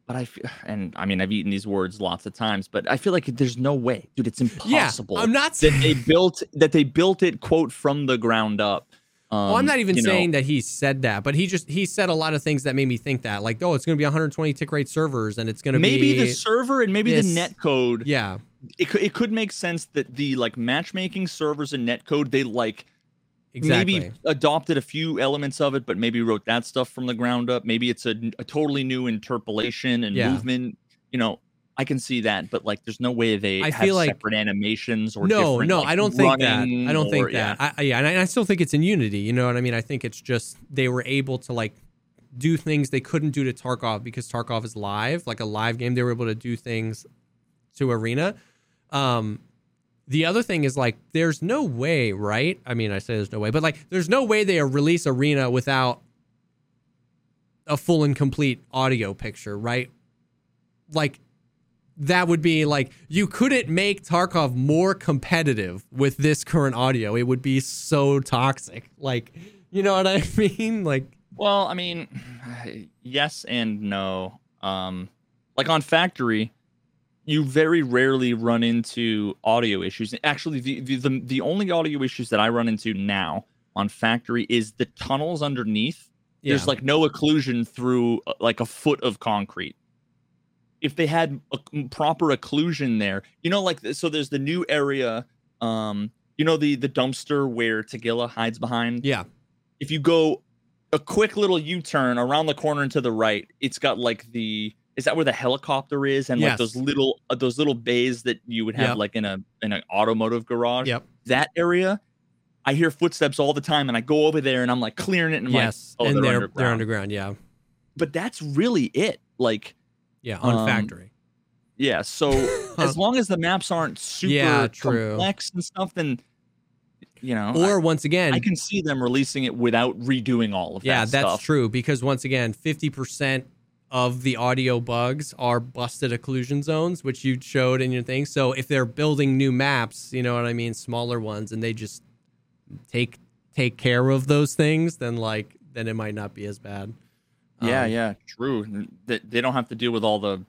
but I, f- and I mean, I've eaten these words lots of times, but I feel like there's no way, dude. It's impossible. Yeah, I'm not that saying. they [LAUGHS] built that they built it quote from the ground up. Um, Oh, I'm not even you know, saying that he said that, but he just he said a lot of things that made me think that, like, oh, it's going to be 120 tick rate servers, and it's going to be maybe the server and maybe this- the net code. yeah, It could it could make sense that the like matchmaking servers and netcode they like exactly. maybe adopted a few elements of it, but maybe wrote that stuff from the ground up. Maybe it's a, a totally new interpolation and Yeah. movement. You know, I can see that, but like, there's no way they I have feel like- separate animations or no, no, like, I don't think that. I don't think that. yeah. I, I- yeah, and I, I still think it's in Unity. You know what I mean? I think it's just they were able to like do things they couldn't do to Tarkov because Tarkov is live, like a live game. They were able to do things to Arena. Um, the other thing is like, there's no way, right? I mean, I say there's no way, but like, there's no way they release Arena without a full and complete audio picture, right? Like, that would be like you couldn't make Tarkov more competitive with this current audio. It would be so toxic. Like, you know what I [LAUGHS] mean? Like, Well, I mean, [SIGHS] yes and no. Um, like on Factory, you very rarely run into audio issues. Actually, the, the the only audio issues that I run into now on Factory is the tunnels underneath. There's like no occlusion through uh, like a foot of concrete. If they had a proper occlusion there, you know, like so, there's the new area. Um, you know the the dumpster where Tagilla hides behind yeah, if you go a quick little U-turn around the corner and to the right. It's got like the is that where the helicopter is and like those little uh, those little bays that you would have Yep. like in a in an automotive garage. Yep. That area, I hear footsteps all the time, and I go over there and I'm like clearing it and I'm yes, like, oh, and they're, they're underground. they're underground. Yeah, But that's really it. Like, yeah, on Um, factory. yeah. So [LAUGHS] as long as the maps aren't super Yeah, true. complex and stuff, then you know, Or once again, I, I can see them releasing it without redoing all of yeah, that Yeah, that's stuff. true because once again, fifty percent of the audio bugs are busted occlusion zones, which you showed in your thing. So if they're building new maps, you know what I mean, smaller ones, and they just take take care of those things, then like then it might not be as bad. Yeah, Um, yeah, true. They, they don't have to deal with all the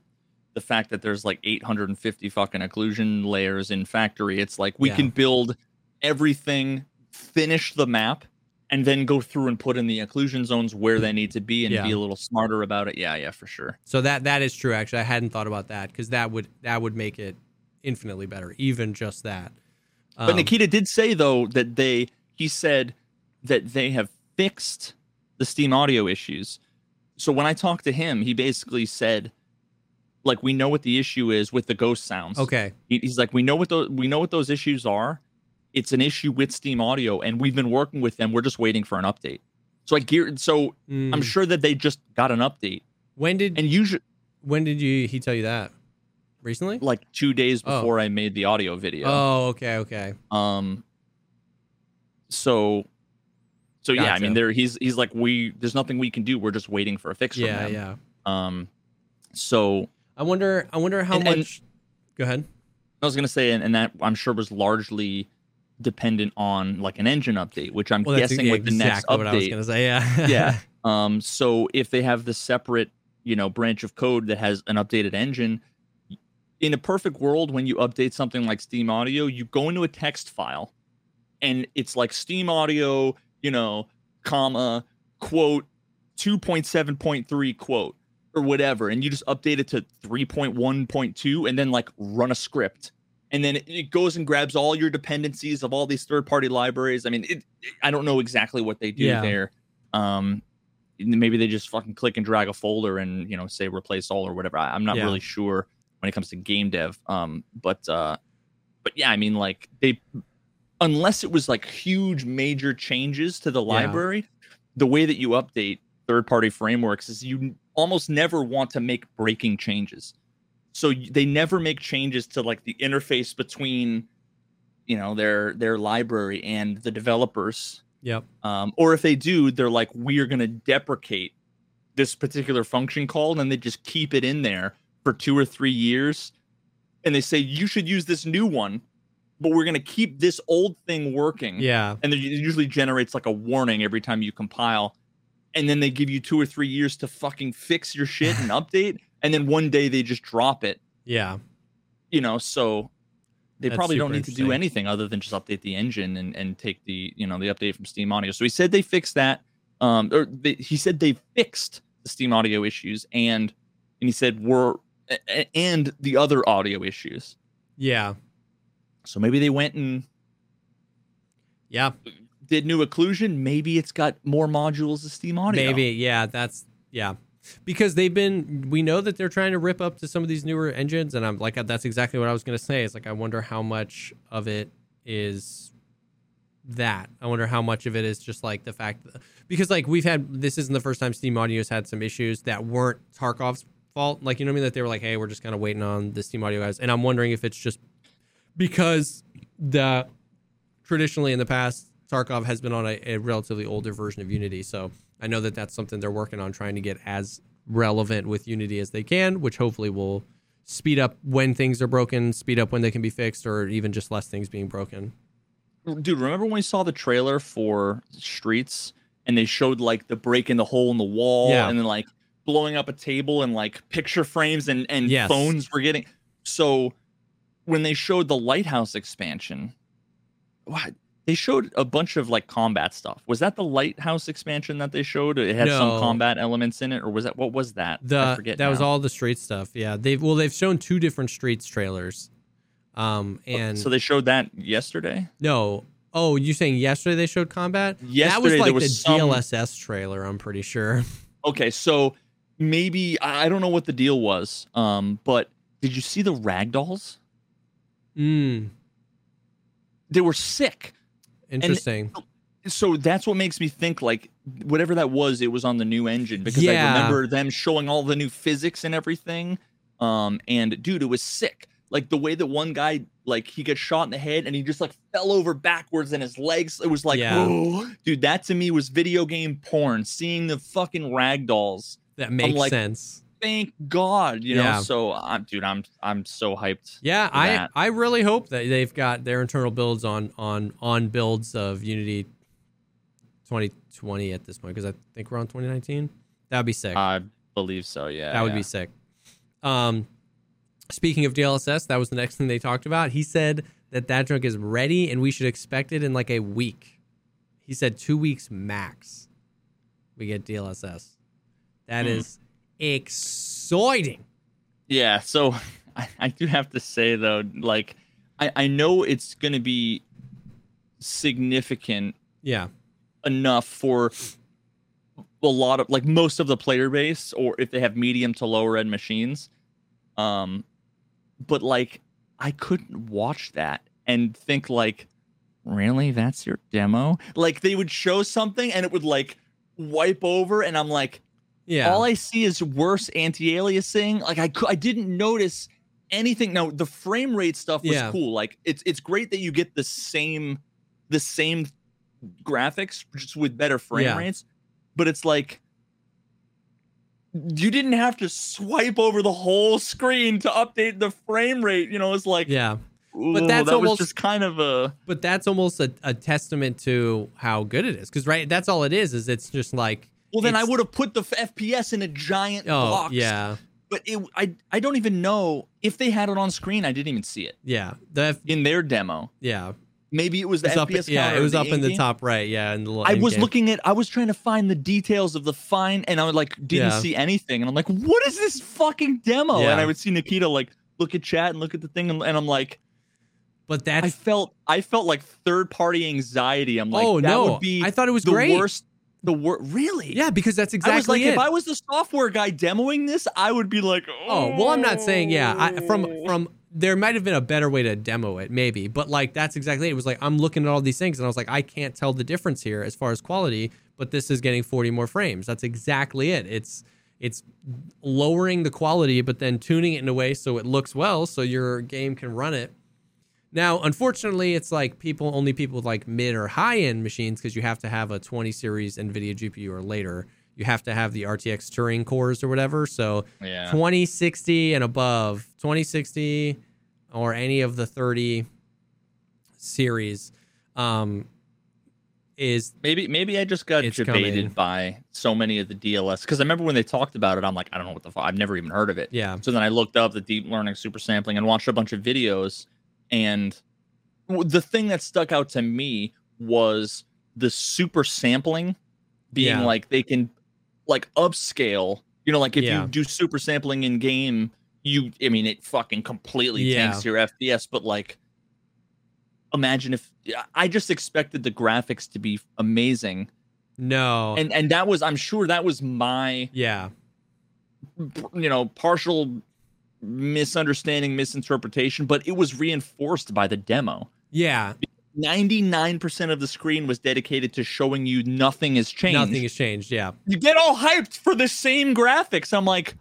the fact that there's like 850 fucking occlusion layers in factory. It's like we Yeah. can build everything, finish the map, and then go through and put in the occlusion zones where they need to be and Yeah. be a little smarter about it. Yeah, yeah, for sure. So that that is true. Actually, I hadn't thought about that because that would that would make it infinitely better. Even just that. But Um, Nikita did say though that they he said that they have fixed the Steam audio issues. So when I talked to him, he basically said like we know what the issue is with the ghost sounds. Okay. He- He's like, we know what those we know what those issues are. It's an issue with Steam Audio, and we've been working with them. We're just waiting for an update. So I geared. So I'm Mm. sure that they just got an update, When did and usually when did you he tell you that? Recently? like two days Oh. before I made the audio video. Oh, okay, okay. Um. So. So yeah, I mean, there he's he's like we there's nothing we can do. We're just waiting for a fix Yeah, from them. yeah. Um. So I wonder I wonder how And- and- much Go ahead. I was gonna say, and, and that I'm sure was largely dependent on like an engine update, which I'm Well, guessing with the exactly next what I was update gonna say. Yeah. [LAUGHS] yeah. [LAUGHS] Um, so if they have the separate, you know, branch of code that has an updated engine, in a perfect world, when you update something like Steam Audio, you go into a text file, and it's like Steam Audio, you know, comma quote two point seven point three quote or whatever, and you just update it to three point one point two, and then like run a script. And then it, goes and grabs all your dependencies of all these third-party libraries. I mean, it, I don't know exactly what they do Yeah. there. Um, maybe they just fucking click and drag a folder and you know say replace all or whatever. I, I'm not Yeah. really sure when it comes to game dev. Um, but uh, but yeah, I mean like they unless it was like huge major changes to the Yeah. library, the way that you update third party frameworks is you almost never want to make breaking changes. So they never make changes to like the interface between you know their their library and the developers Yep. um, or if they do, they're like, we are going to deprecate this particular function call, and then they just keep it in there for two or three years. And they say, you should use this new one, but we're going to keep this old thing working. Yeah. And it usually generates like a warning every time you compile. And then they give you two or three years to fucking fix your shit and [LAUGHS] update. And then one day they just drop it, Yeah. you know? So they That's probably don't need to do anything other than just update the engine and, and take the you know the update from Steam Audio. So he said they fixed that. Um, or they, he said they fixed the Steam Audio issues and and he said we're and the other audio issues. Yeah. So maybe they went and Yeah. did new occlusion. Maybe it's got more modules of Steam Audio. Maybe. Yeah. That's yeah. Because they've been, we know that they're trying to rip up to some of these newer engines, and I'm like, that's exactly what I was gonna say. It's like I wonder how much of it is that. I wonder how much of it is just like the fact that, because like we've had this isn't the first time Steam Audio's had some issues that weren't Tarkov's fault. Like you know what I mean? That they were like, hey, we're just kind of waiting on the Steam Audio guys, and I'm wondering if it's just because the traditionally in the past Tarkov has been on a, a relatively older version of Unity, so I know that that's something they're working on trying to get as relevant with Unity as they can, which hopefully will speed up when things are broken, speed up when they can be fixed, or even just less things being broken. dude remember when we saw the trailer for streets and they showed like the break in the hole in the wall Yeah. and then like blowing up a table and like picture frames and and Yes. phones were getting so when they showed the lighthouse expansion what they showed a bunch of like combat stuff was that the lighthouse expansion that they showed it had some combat elements in it or was that what was that I forget that was all the street stuff. Yeah, they've well they've shown two different streets trailers, um and so they showed that yesterday no Oh, you're saying yesterday they showed combat? that was Yesterday, there like was the some- DLSS trailer. I'm pretty sure. [LAUGHS] Okay, so maybe I I don't know what the deal was. Um, but did you see the ragdolls? Mm, They were sick. Interesting. So that's what makes me think like whatever that was, it was on the new engine because I remember them showing all the new physics and everything. Um, and dude, it was sick. Like the way that one guy like he gets shot in the head and he just like fell over backwards and his legs. It was like, Yeah. oh, [GASPS] dude, that to me was video game porn. Seeing the fucking ragdolls. that makes like, sense. Thank God, you know. So I'm, dude, I'm I'm so hyped. Yeah, I that. I really hope that they've got their internal builds on on on builds of Unity 2020 at this point because I think we're on 2019. That would be sick. I believe so. Yeah, that would yeah. be sick. Um, speaking of DLSS, that was the next thing they talked about. He said that that junk is ready and we should expect it in like a week. He said two weeks max. We get DLSS. That Hmm. is exciting. Yeah, so [LAUGHS] I, I do have to say though, like I, I know it's gonna be significant Yeah. enough for a lot of like most of the player base, or if they have medium to lower end machines. Um, but like I couldn't watch that and think like, really, that's your demo? Like they would show something and it would like wipe over, and I'm like, Yeah. all I see is worse anti-aliasing. Like I, I didn't notice anything. Now the frame rate stuff was Yeah. cool. Like it's it's great that you get the same the same graphics just with better frame Yeah. rates. But it's like you didn't have to swipe over the whole screen to update the frame rate. You know, it's like yeah. ooh, that's that almost- just kind of a But that's almost a, a testament to how good it is. Because right, that's all it is. Is it's just like well. Then I would have put the FPS in a giant oh box. yeah, but it, I I don't even know if they had it on screen. I didn't even see it yeah. The F- in their demo. yeah, Maybe it was the It's up, FPS. yeah. It was up in the in-game. top right. Yeah, in the I was in-game. looking at. I was trying to find the details of the fine, and I was like, didn't Yeah. see anything. And I'm like, what is this fucking demo? Yeah. And I would see Nikita like look at chat and look at the thing, and, and I'm like, But I felt I felt like third party anxiety. I'm like, oh that no, would be I thought it was the great. worst. The worst. Really? Yeah, because that's exactly I was like, it. if I was the software guy demoing this, I would be like, oh, Oh well, I'm not saying yeah. I, from oh. from there might have been a better way to demo it, maybe, but like that's exactly it. It was like I'm looking at all these things and I was like, I can't tell the difference here as far as quality, but this is getting 40 more frames. That's exactly it. It's it's lowering the quality, but then tuning it in a way so it looks well, so your game can run it. Now, unfortunately, it's like people only people with like mid or high end machines because you have to have a 20 series NVIDIA GPU or later. You have to have the RTX Turing cores or whatever. So Yeah. 2060 and above 2060 or any of the 30 series um is Maybe maybe I just got debated by so many of the DLS because I remember when they talked about it, I'm like, I don't know what the fuck. I've never even heard of it. yeah So then I looked up the deep learning super sampling and watched a bunch of videos. And the thing that stuck out to me was the super sampling being Yeah. like they can like upscale. You know, like if Yeah. you do super sampling in game, you I mean it fucking completely Yeah. tanks your FPS, but like imagine if I just expected the graphics to be amazing. no And and that was I'm sure that was my yeah you know, partial misunderstanding, misinterpretation, but it was reinforced by the demo. yeah 99% of the screen was dedicated to showing you nothing has changed. nothing has changed yeah you get all hyped for the same graphics. I'm like,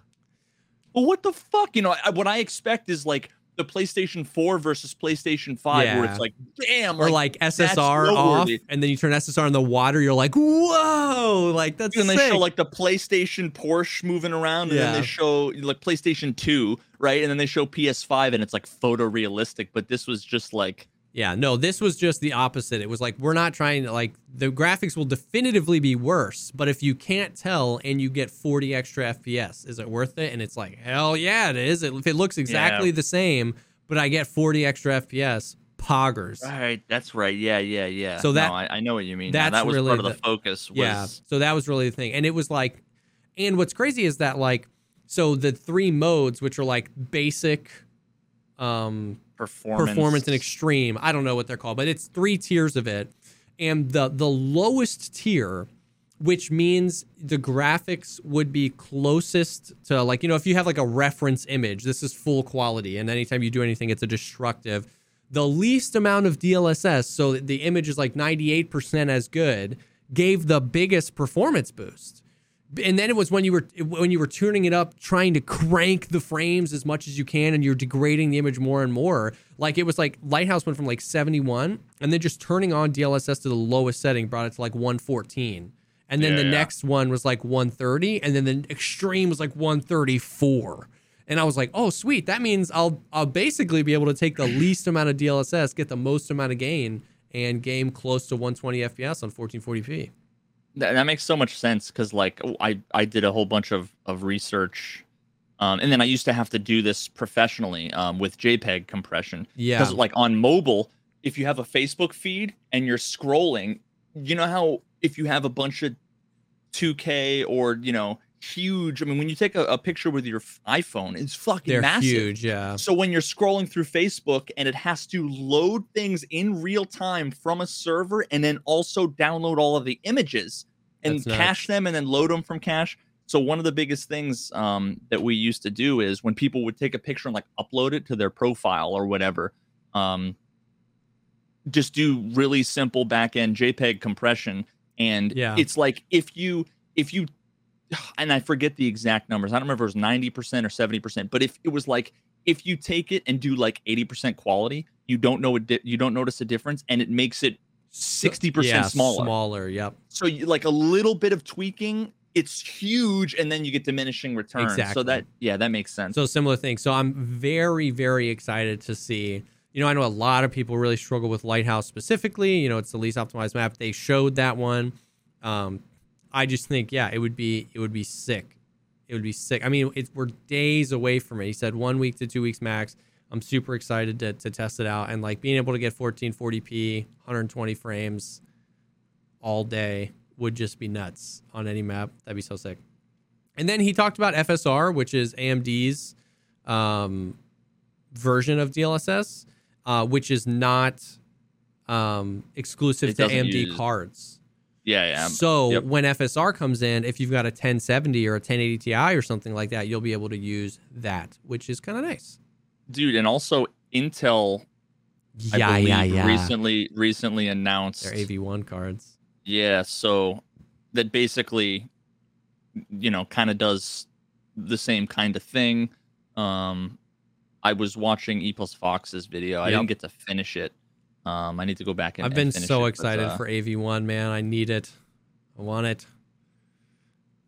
well, what the fuck? You know, I, what I expect is like the PlayStation 4 versus PlayStation 5, where it's like, damn, or like, SSR off and then you turn SSR in the water you're like whoa like that's and they show like the PlayStation Porsche moving around, and then they show like PlayStation 2, right? And then they show PS5, and it's like photorealistic. But this was just like, Yeah, no, this was just the opposite. It was like we're not trying to like the graphics will definitively be worse, but if you can't tell and you get 40 extra FPS, is it worth it? And it's like, hell yeah, it is. It, if it looks exactly the same, but I get 40 extra FPS, poggers. all right, that's right, yeah, yeah, yeah. So that- no, I, I know what you mean. Now, that's that was really part of the the- focus. Was, Yeah. So that was really the thing. And it was like and what's crazy is that like so the three modes which are like basic um performance. performance and extreme. I don't know what they're called, but it's three tiers of it. And the the lowest tier, which means the graphics would be closest to like, you know, if you have like a reference image, this is full quality. And anytime you do anything, it's a destructive. The least amount of DLSS, so the image is like 98% as good, gave the biggest performance boost and then it was when you were when you were tuning it up trying to crank the frames as much as you can and you're degrading the image more and more. Like it was like lighthouse went from like 71 and then just turning on dlss to the lowest setting brought it to like 114 and then Yeah, the yeah. next one was like 130 and then the extreme was like 134 and i was like oh sweet. That means i'll i'll basically be able to take the least amount of dlss get the most amount of gain and game close to 120 fps on 1440p That, that makes so much sense because like I I did a whole bunch of of research, um, and then I used to have to do this professionally um, with JPEG compression. yeah Because like on mobile, if you have a Facebook feed and you're scrolling, you know how if you have a bunch of 2K or you know huge. I mean, when you take a, a picture with your iPhone, it's fucking they're massive. huge yeah So when you're scrolling through Facebook and it has to load things in real time from a server and then also download all of the images and That's cache them and then load them from cache. So one of the biggest things um, that we used to do is when people would take a picture and like upload it to their profile or whatever, um, just do really simple back end JPEG compression. And Yeah. it's like if you if you [SIGHS] and I forget the exact numbers. I don't remember if it was 90% or 70%, but if it was like if you take it and do like 80% quality, you don't know di- you don't notice a difference and it makes it 60% yeah, smaller. Smaller, yep. So you like a little bit of tweaking, it's huge and then you get diminishing returns. So that yeah, that makes sense. So similar thing. So I'm very, very excited to see. You know, I know a lot of people really struggle with Lighthouse specifically. You know, it's the least optimized map. They showed that one. Um, I just think, yeah, it would be it would be sick. It would be sick. I mean, it's we're days away from it. He said one week to two weeks max. I'm super excited to, to test it out and like being able to get 1440p, 120 frames all day would just be nuts on any map. That'd be so sick. And then he talked about FSR, which is AMD's um, version of DLSS, uh, which is not um, exclusive It to AMD use- cards. Yeah, yeah. So yep. when FSR comes in, if you've got a 1070 or a 1080 Ti or something like that, you'll be able to use that, which is kind of nice. Dude, and also Intel I Yeah, believe yeah, yeah. recently recently announced They're AV1 cards. Yeah, so that basically, you know, kind of does the same kind of thing. Um, I was watching E plus Fox's video. I Yep. didn't get to finish it. Um, I need to go back and. I've and been finish so it, but, excited uh, for AV1, man. I need it. I want it.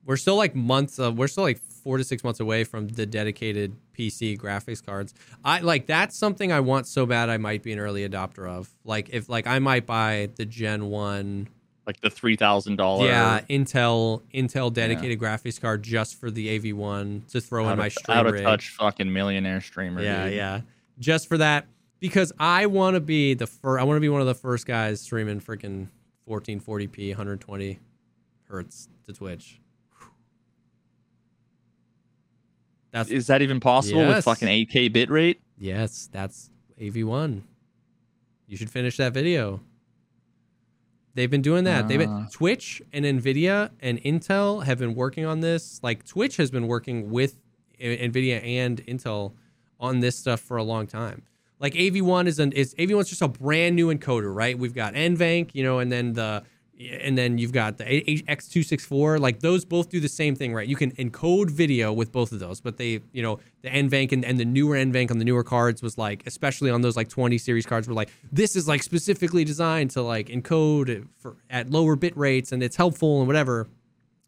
We're still like months of, we're still like four to six months away from the dedicated PC graphics cards. I like that's something I want so bad I might be an early adopter of. Like if like I might buy the Gen 1 like the three thousand dollar. yeah, Intel Intel dedicated graphics card just for the AV1 to throw in out my of, stream out of rig. touch fucking millionaire streamer. Yeah, dude. yeah. Just for that, because I want to be the first. I want to be one of the first guys streaming freaking 1440p, 120 hertz to Twitch. That's Is that even possible Yes. with fucking 8K bit rate? yes, that's AV1. You should finish that video. They've been doing that. They've been Ah. Twitch and Nvidia and Intel have been working on this. Like Twitch has been working with Nvidia and Intel on this stuff for a long time. Like AV1 is an is AV1 is just a brand new encoder, right? We've got NVENC, you know, and then the and then you've got the A- X264. Like those both do the same thing, right? You can encode video with both of those, but they, you know, the NVENC and, and the newer NVENC on the newer cards was like, especially on those like 20 series cards, were like, this is like specifically designed to like encode for at lower bit rates and it's helpful and whatever.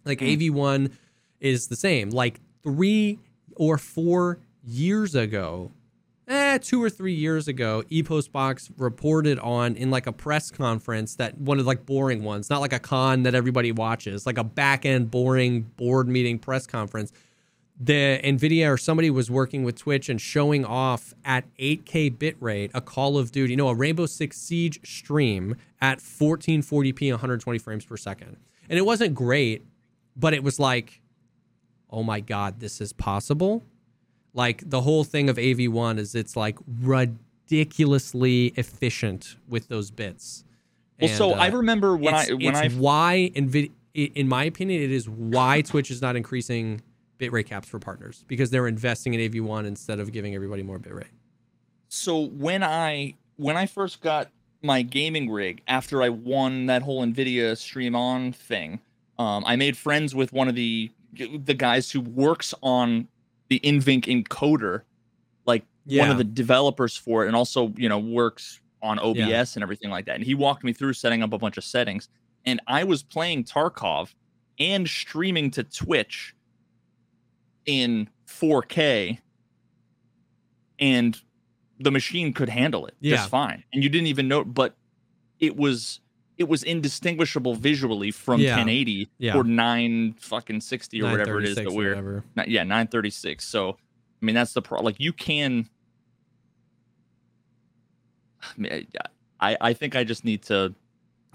Like mm. AV1 is the same. Like three or four years ago, eh, two or three years ago, EposVox reported on in like a press conference that one of like boring ones, not like a con that everybody watches, like a back end boring board meeting press conference. The Nvidia or somebody was working with Twitch and showing off at 8K bitrate a Call of Duty, you know, a Rainbow Six Siege stream at 1440p, 120 frames per second. And it wasn't great, but it was like, oh my God, this is possible like the whole thing of AV1 is it's like ridiculously efficient with those bits. Well, so And, I uh, remember when I when it's I why Nvidia, in my opinion, it is why Twitch is not increasing bitrate caps for partners because they're investing in AV1 instead of giving everybody more bitrate. so when I when I first got my gaming rig after I won that whole Nvidia Stream On thing, um, I made friends with one of the the guys who works on the NVENC encoder, like one of the developers for it, and also you know works on OBS Yeah. and everything like that. And he walked me through setting up a bunch of settings, and I was playing Tarkov and streaming to Twitch in 4K, and the machine could handle it Yeah. just fine. And you didn't even know, but it was it was indistinguishable visually from Yeah. 1080 Yeah. or 9 fucking 60 or whatever it is that we're not, yeah 936 so i mean that's the pro like you can [SIGHS] I, mean, I i think i just need to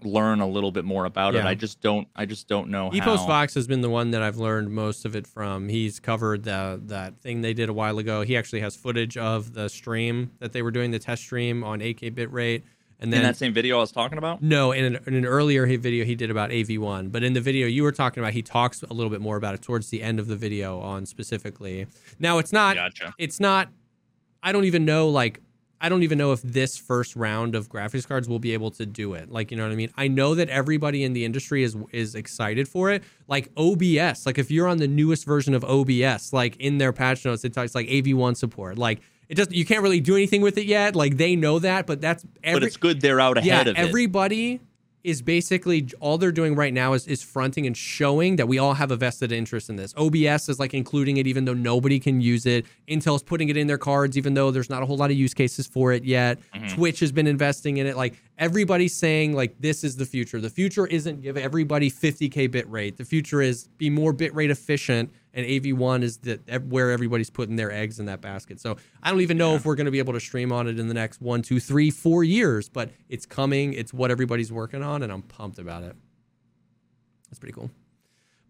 learn a little bit more about it i just don't i just don't know Epos how Fox has been the one that I've learned most of it from. He's covered the that thing they did a while ago. He actually has footage of the stream that they were doing, the test stream on 8K bitrate. And in then that same video i was talking about? No, in an, in an earlier video he did about AV1, but in the video you were talking about, he talks a little bit more about it towards the end of the video on specifically. Now it's not gotcha. it's not i don't even know like i don't even know if this first round of graphics cards will be able to do it. Like you know what i mean? I know that everybody in the industry is is excited for it. Like obs like if you're on the newest version of obs like in their patch notes it talks like av1 support. Like it doesn't you can't really do anything with it yet like they know that but that's every but it's good they're out ahead yeah, of it everybody is basically all they're doing right now is, is fronting and showing that we all have a vested interest in this. OBS is like including it even though nobody can use it. Intel's putting it in their cards even though there's not a whole lot of use cases for it yet. Mhm. Twitch has been investing in it. Like everybody's saying like this is the future. The future isn't give everybody 50k bit rate. The future is be more bit rate efficient and AV1 is the, where everybody's putting their eggs in that basket. So I don't even know Yeah. if we're going to be able to stream on it in the next one, two, three, four years, but it's coming. It's what everybody's working on, and I'm pumped about it. That's pretty cool.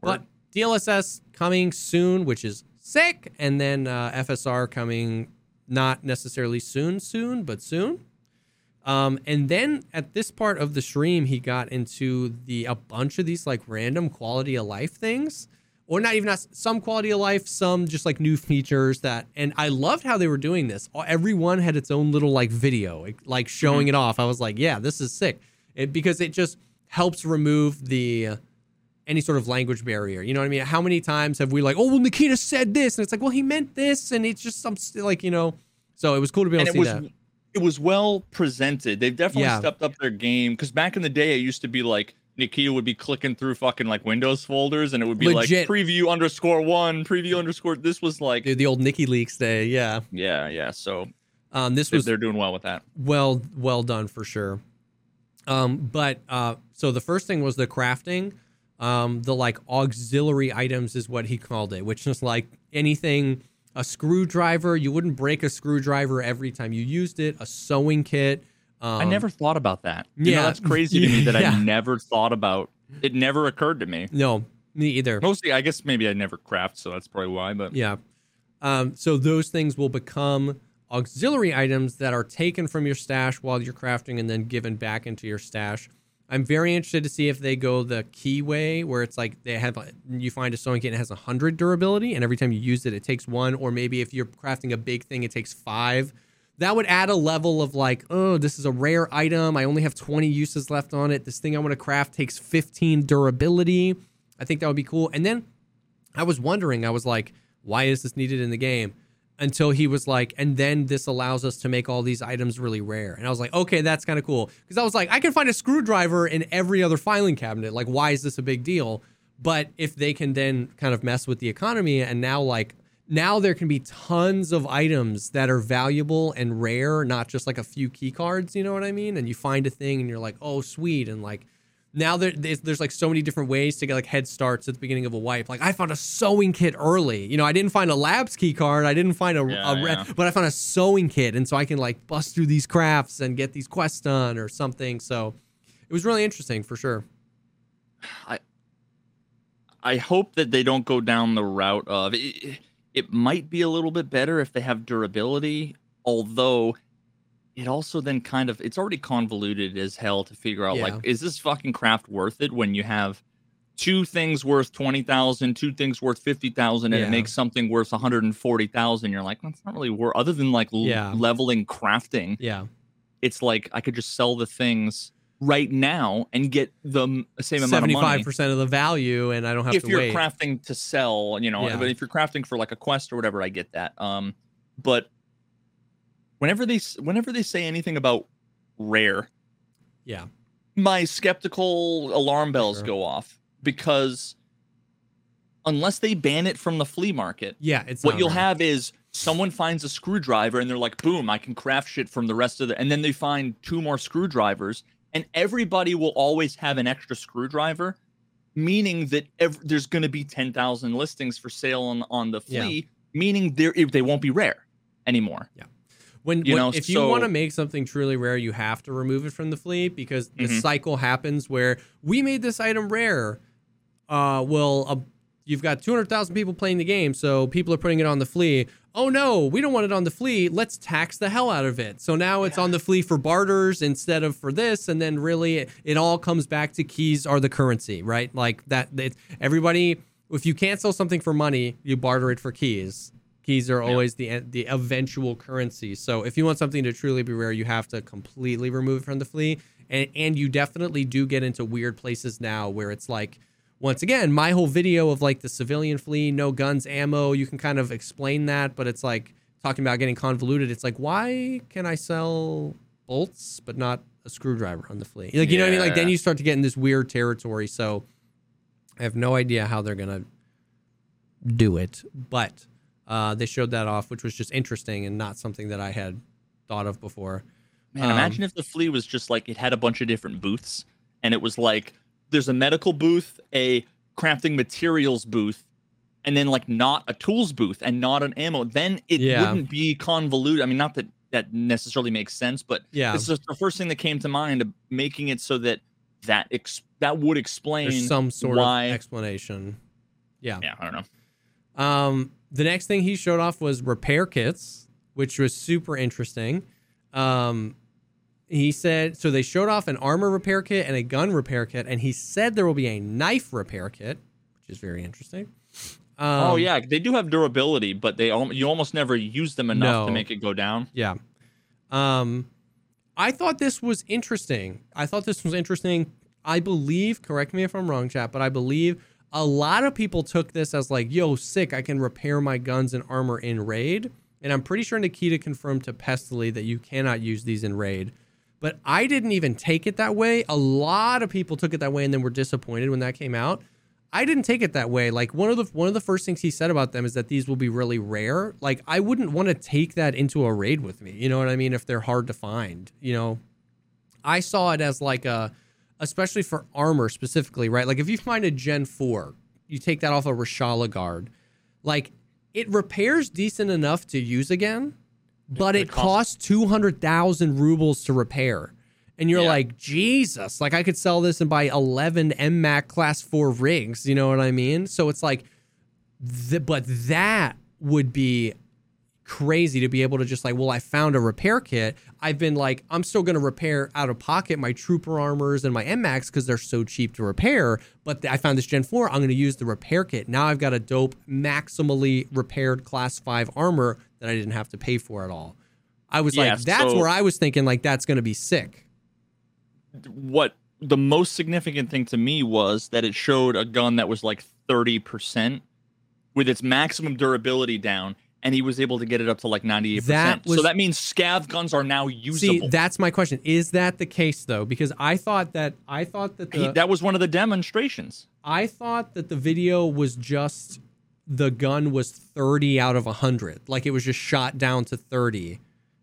But. DLSS coming soon, which is sick, and then uh, FSR coming not necessarily soon, soon, but soon. Um, and then at this part of the stream, he got into the a bunch of these like random quality of life things, or not even as- some quality of life, some just like new features that. And I loved how they were doing this. Everyone had its own little like video, like- showing it off. I was like, yeah, this is sick, it, because it just helps remove the uh, any sort of language barrier. You know what I mean? How many times have we like, oh, well, Nikita said this, and it's like, well, he meant this, and it's just some like you know. So it was cool to be able and to see was that. It was well presented. They've definitely Yeah. stepped up their game because back in the day, it used to be like Nikita would be clicking through fucking like Windows folders, and it would be Legit. like preview underscore one, preview underscore. This was like Dude, the old Nikki Leaks day, yeah. yeah, yeah. So Um, this they- was they're doing well with that. well well done for sure. Um, but uh, so the first thing was the crafting. Um, the like auxiliary items is what he called it, which is like anything a screwdriver. You wouldn't break a screwdriver every time you used it. A sewing kit. Um, I never thought about that. You yeah. know, that's crazy to me that [LAUGHS] Yeah. I never thought about. It never occurred to me. No, me either. Mostly, I guess maybe I never craft, so that's probably why. But Yeah. Um, so those things will become auxiliary items that are taken from your stash while you're crafting and then given back into your stash. I'm very interested to see if they go the key way, where it's like they have you find a sewing kit and it has hundred durability, and every time you use it, it takes one, or maybe if you're crafting a big thing, it takes five. That would add a level of like, oh, this is a rare item. I only have 20 uses left on it. This thing I want to craft takes 15 durability. I think that would be cool. And then I was wondering, I was like, why is this needed in the game? Until he was like, and then this allows us to make all these items really rare. And I was like, okay, that's kind of cool. Because I was like, I can find a screwdriver in every other filing cabinet. Like, why is this a big deal? But if they can then kind of mess with the economy and now, like, now there can be tons of items that are valuable and rare, not just like a few key cards, you know what I mean? And you find a thing and you're like, oh, sweet. And like, now there, there's, like so many different ways to get like head starts at the beginning of a wipe. Like I found a sewing kit early. You know, I didn't find a labs key card. I didn't find a, Yeah, a yeah. but I found a sewing kit, and so I can like bust through these crafts and get these quests done or something. So it was really interesting for sure. I I hope that they don't go down the route of it, it might be a little bit better if they have durability, although it also then kind of it's already convoluted as hell to figure out Yeah. like is this fucking craft worth it when you have two things worth 20,000, two things worth 50,000 and Yeah. it makes something worth 140,000 you're like that's not really worth other than like l- Yeah. leveling crafting Yeah. it's like I could just sell the things right now and get the same amount of money percent of the value, and I don't have to. if you're wait. crafting to sell, you know, Yeah. but if you're crafting for like a quest or whatever, I get that. Um, but whenever they whenever they say anything about rare, yeah. my skeptical alarm bells Sure. go off because unless they ban it from the flea market, Yeah. It's what you'll right. have is someone finds a screwdriver and they're like, boom, I can craft shit from the rest of the, and then they find two more screwdrivers, and everybody will always have an extra screwdriver, meaning that ev- there's going to be 10,000 listings for sale on, on the Yeah. flea, meaning they're, they won't be rare anymore. When, you when- know, if you want to make something truly rare, you have to remove it from the flea because the Mhm. cycle happens where we made this item rare. Uh, well, uh, you've got 200,000 people playing the game, so people are putting it on the flea. Oh no, we don't want it on the flea. Let's tax the hell out of it. So now it's on the flea for barters instead of for this, and then really it, it all comes back to keys are the currency, right? Like that. It, everybody, if you can't sell something for money, you barter it for keys. Keys are always the the eventual currency. So if you want something to truly be rare, you have to completely remove it from the flea. And and you definitely do get into weird places now where it's like once again, my whole video of like the civilian flea, no guns, ammo, you can kind of explain that, but it's like talking about getting convoluted. It's like, why can I sell bolts but not a screwdriver on the flea? Like, you know what I mean? Like, then you start to get in this weird territory. So I have no idea how they're going to do it, but uh, they showed that off, which was just interesting and not something that I had thought of before. Man, Um, imagine if the flea was just like it had a bunch of different booths, and it was like there's a medical booth, a crafting materials booth, and then like not a tools booth and not an ammo. Then it Yeah. wouldn't be convoluted. I mean, not that that necessarily makes sense, but Yeah. it's just the first thing that came to mind, of making it so that that ex- that would explain There's some sort why. of explanation. Yeah. yeah, I don't know. Um, the next thing he showed off was repair kits, which was super interesting. Um, he said so they showed off an armor repair kit and a gun repair kit, and he said there will be a knife repair kit, which is very interesting. Um, oh yeah, they do have durability, but they you almost never use them enough No. to make it go down. Yeah. Um, I thought this was interesting. I thought this was interesting. I believe, correct me if I'm wrong, chat, but I believe a lot of people took this as like, yo, sick, I can repair my guns and armor in raid. And I'm pretty sure Nikita confirmed to Pestily that you cannot use these in raid. But I didn't even take it that way. A lot of people took it that way and then were disappointed when that came out. I didn't take it that way. Like one of the one of the first things he said about them is that these will be really rare. Like I wouldn't want to take that into a raid with me. You know what I mean? If they're hard to find, you know. I saw it as like a especially for armor specifically, right? Like if you find a Gen 4, you take that off a Reshala guard. Like it repairs decent enough to use again, but it it costs- costs 200,000 rubles to repair. And you're Yeah. like, Jesus, like I could sell this and buy 11 MMAC class 4 rigs, you know what I mean? So it's like th- but that would be crazy to be able to just like, well, I found a repair kit. I've been like, I'm still going to repair out of pocket my trooper armors and my MMACs because they're so cheap to repair. But I found this Gen 4. I'm going to use the repair kit. Now I've got a dope, maximally repaired class 5 armor that I didn't have to pay for at all. I was Yeah, like, that's so- where I was thinking, like, that's going to be sick. what the most significant thing to me was that it showed a gun that was like 30% with its maximum durability down and he was able to get it up to like 98%. That was- so that means scav guns are now usable. See, that's my question. Is that the case though? Because I thought that I thought that the He- that was one of the demonstrations. I thought that the video was just the gun was 30 out of 100. Like it was just shot down to 30.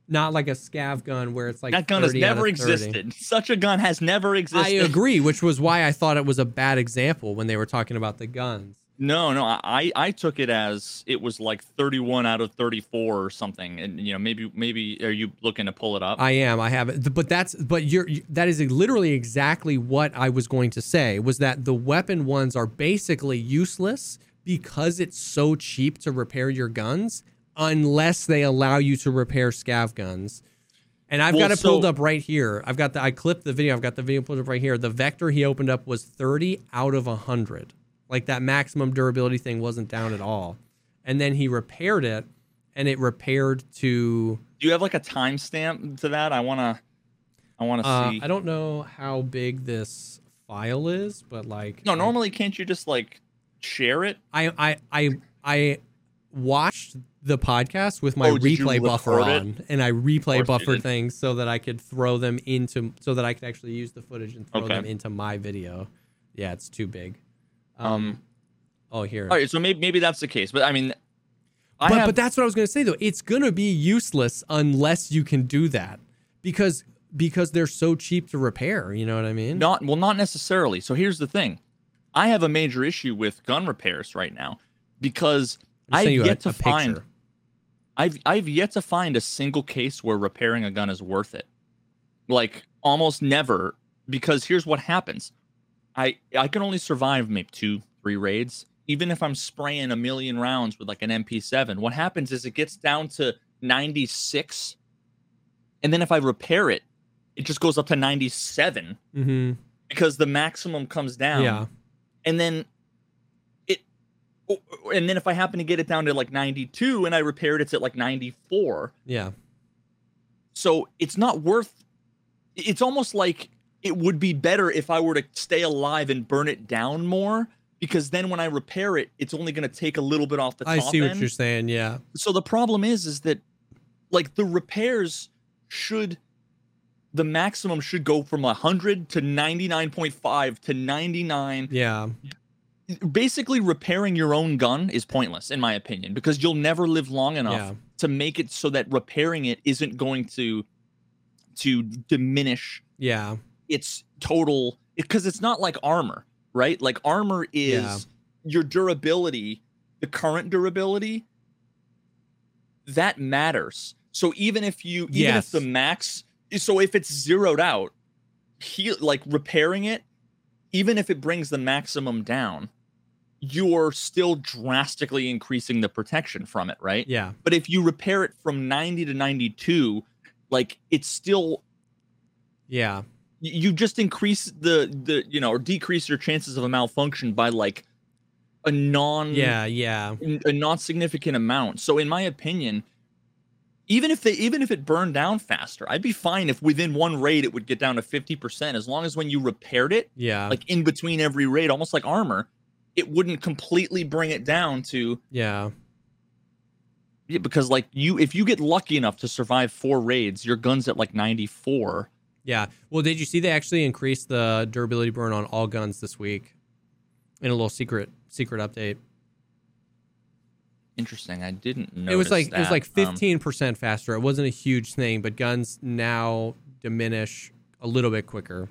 Not like a scav gun where it's like that gun has never existed. Such a gun has never existed. I agree, which was why I thought it was a bad example when they were talking about the guns. No, no, I I took it as it was like 31 out of 34 or something. And you know, maybe maybe are you looking to pull it up? I am. I have it. But that's but you're you- that is literally exactly what I was going to say was that the weapon ones are basically useless because it's so cheap to repair your guns unless they allow you to repair scav guns. And I've Well, got it pulled so- up right here. I've got the I clipped the video. I've got the video pulled up right here. The vector he opened up was 30 out of 100. Like that maximum durability thing wasn't down at all. And then he repaired it and it repaired to Do you have like a timestamp to that? I wanna, I wanna uh, see. I don't know how big this file is, but like no, I- normally can't you just like share it? I I I I watched the podcast with my Oh, replay buffer it? on, and I replay buffer things so that I could throw them into so that I could actually use the footage and throw Okay. them into my video. Yeah, it's too big. Um, oh here. All right, so maybe maybe that's the case, but I mean, I but have but that's what I was gonna say though. It's gonna be useless unless you can do that because because they're so cheap to repair. You know what I mean? not well, not necessarily. So here's the thing, I have a major issue with gun repairs right now because I've you a- yet to a find picture. I've I've yet to find a single case where repairing a gun is worth it. Like almost never because here's what happens. I I can only survive maybe two, three raids. Even if I'm spraying a million rounds with like an MP7, what happens is it gets down to 96 and then if I repair it, it just goes up to 97 Mhm. because the maximum comes down Yeah. and then it and then if i happen to get it down to like 92 and i repair it it's at like 94 Yeah. so it's not worth it's almost like it would be better if i were to stay alive and burn it down more because then when i repair it it's only going to take a little bit off the top I see what end. you're saying. Yeah. so the problem is is that like the repairs should the maximum should go from 100 to 99.5 to 99 Yeah. basically repairing your own gun is pointless in my opinion because you'll never live long enough Yeah. to make it so that repairing it isn't going to to diminish Yeah. Its total because it's not like armor right like armor is Yeah. your durability the current durability that matters so even if you even Yes. if the max so if it's zeroed out he like repairing it even if it brings the maximum down you're still drastically increasing the protection from it right Yeah. but if you repair it from 90 to 92 like it's still Yeah. You just increase the the you know or decrease your chances of a malfunction by like a non Yeah. Yeah. a non significant amount so in my opinion even if they even if it burned down faster i'd be fine if within one raid it would get down to 50% as long as when you repaired it Yeah. like in between every raid almost like armor it wouldn't completely bring it down to yeah. yeah, because like you if you get lucky enough to survive four raids your gun's at like 94 Yeah. Well, did you see they actually increased the durability burn on all guns this week in a little secret secret update? interesting i didn't know it was like it was like Um, 15% faster. It wasn't a huge thing, but guns now diminish a little bit quicker.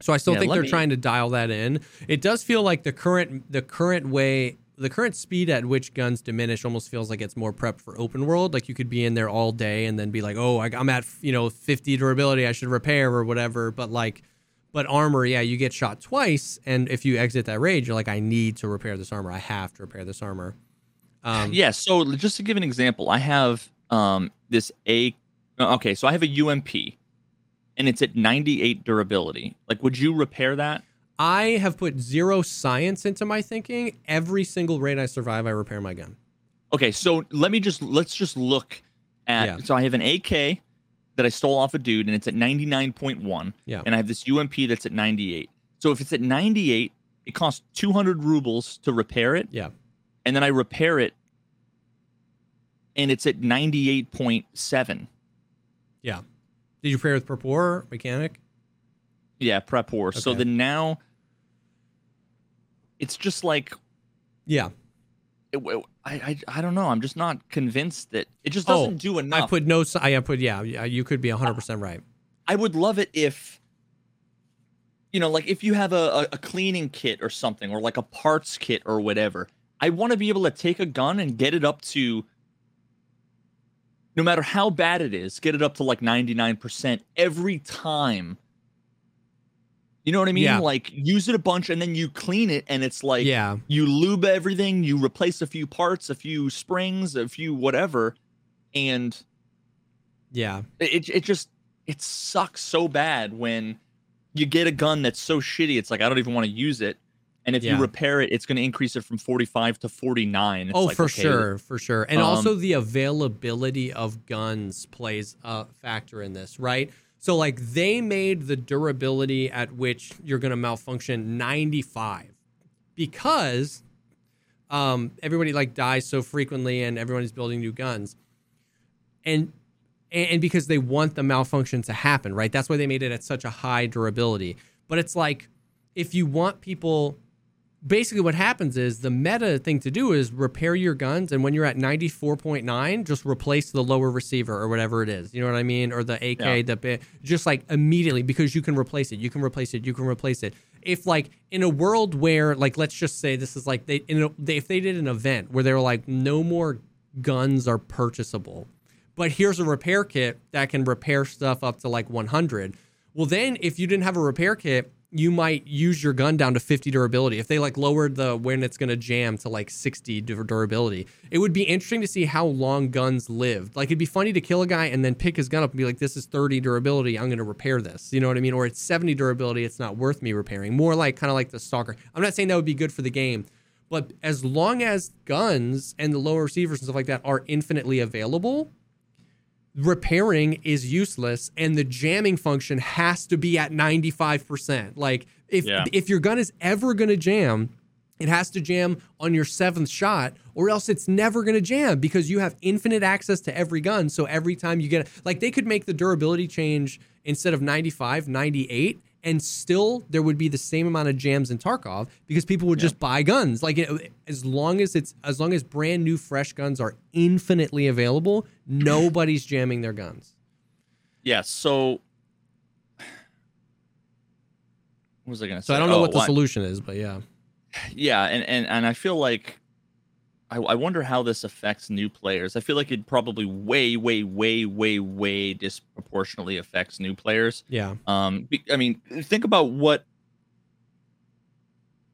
So I still Yeah, think they're me- trying to dial that in. It does feel like the current the current way the current speed at which guns diminish almost feels like it's more prepped for open world. Like you could be in there all day and then be like, "Oh, I, I'm at you know 50 durability. I should repair or whatever." But like, but armor, yeah, you get shot twice, and if you exit that raid, you're like, "I need to repair this armor. I have to repair this armor." Um, yeah so just to give an example i have um this a uh, okay so i have a ump and it's at 98 durability like would you repair that I have put zero science into my thinking. Every single raid I survive, I repair my gun. okay so let me just let's just look at Yeah. so i have an ak that i stole off a dude and it's at 99.1 Yeah. and i have this ump that's at 98 so if it's at 98 it costs 200 rubles to repair it Yeah. and then I repair it, and it's at ninety eight point seven. Yeah. Did you repair with Prapor mechanic? Yeah, Prapor. So Okay. then now, it's just like Yeah. it, I, I I don't know. I'm just not convinced that it just Oh, doesn't do enough. I put no. I put yeah. yeah, You could be 100 percent right. I would love it if, you know, like if you have a, a, a cleaning kit or something, or like a parts kit or whatever. I want to be able to take a gun and get it up to, no matter how bad it is, get it up to like 99% every time. You know what I mean? Yeah. Like use it a bunch and then you clean it and it's like yeah. you lube everything, you replace a few parts, a few springs, a few whatever, and Yeah. It it just it sucks so bad when you get a gun that's so shitty. It's like I don't even want to use it. And if Yeah. you repair it, it's going to increase it from 45 to 49. It's oh, like, for okay, sure, for sure. And Um, also the availability of guns plays a factor in this, right? So like they made the durability at which you're going to malfunction 95 because um everybody like dies so frequently and everyone's building new guns. And and because they want the malfunction to happen, right? That's why they made it at such a high durability. But it's like if you want people basically what happens is the meta thing to do is repair your guns and when you're at 94.9 just replace the lower receiver or whatever it is. You know what i mean? Or the ak Yeah. the just like immediately because you can replace it you can replace it you can replace it. If like in a world where like let's just say this is like they, in a, they if they did an event where they were like no more guns are purchasable but here's a repair kit that can repair stuff up to like 100 well then if you didn't have a repair kit you might use your gun down to 50 durability. If they like lowered the when it's going to jam to like 60 durability it would be interesting to see how long guns lived. Like it'd be funny to kill a guy and then pick his gun up and be like this is 30 durability i'm going to repair this. You know what i mean? Or it's 70 durability it's not worth me repairing. More like kind of like the stalker. I'm not saying that would be good for the game but as long as guns and the lower receivers and stuff like that are infinitely available repairing is useless and the jamming function has to be at 95%. Like if Yeah. if your gun is ever going to jam, it has to jam on your seventh shot or else it's never going to jam because you have infinite access to every gun. So every time you get like they could make the durability change instead of 95, 98 and still there would be the same amount of jams in Tarkov because people would just buy guns. Like it, as long as it's as long as brand new fresh guns are infinitely available, [CLEARS THROAT] nobody's jamming their guns. Yeah. So, what was I going to say? So I don't know Oh, what the why- solution is, but yeah. Yeah, and and and I feel like I, I wonder how this affects new players. I feel like it probably way, way, way, way, way disproportionately affects new players. Yeah. Um, I mean, think about what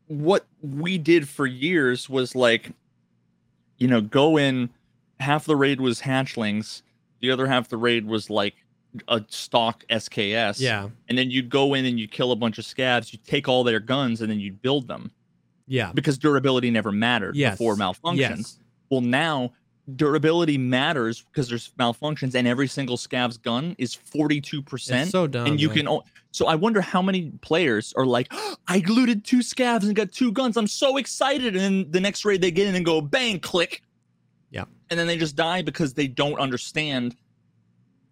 what we did for years was like, you know, go in. Half the raid was hatchlings, the other half the raid was like a stock SKS. Yeah. and then you'd go in and you kill a bunch of scavs. You take all their guns and then you'd build them Yeah. because durability never mattered Yes. before malfunctions. Yes. Well, now durability matters because there's malfunctions, and every single scav's gun is 42%. It's so dumb. and you man. can. o- So I wonder how many players are like, ah, I looted two scavs and got two guns. I'm so excited. And then the next raid they get in and go bang, click. Yeah. And then they just die because they don't understand.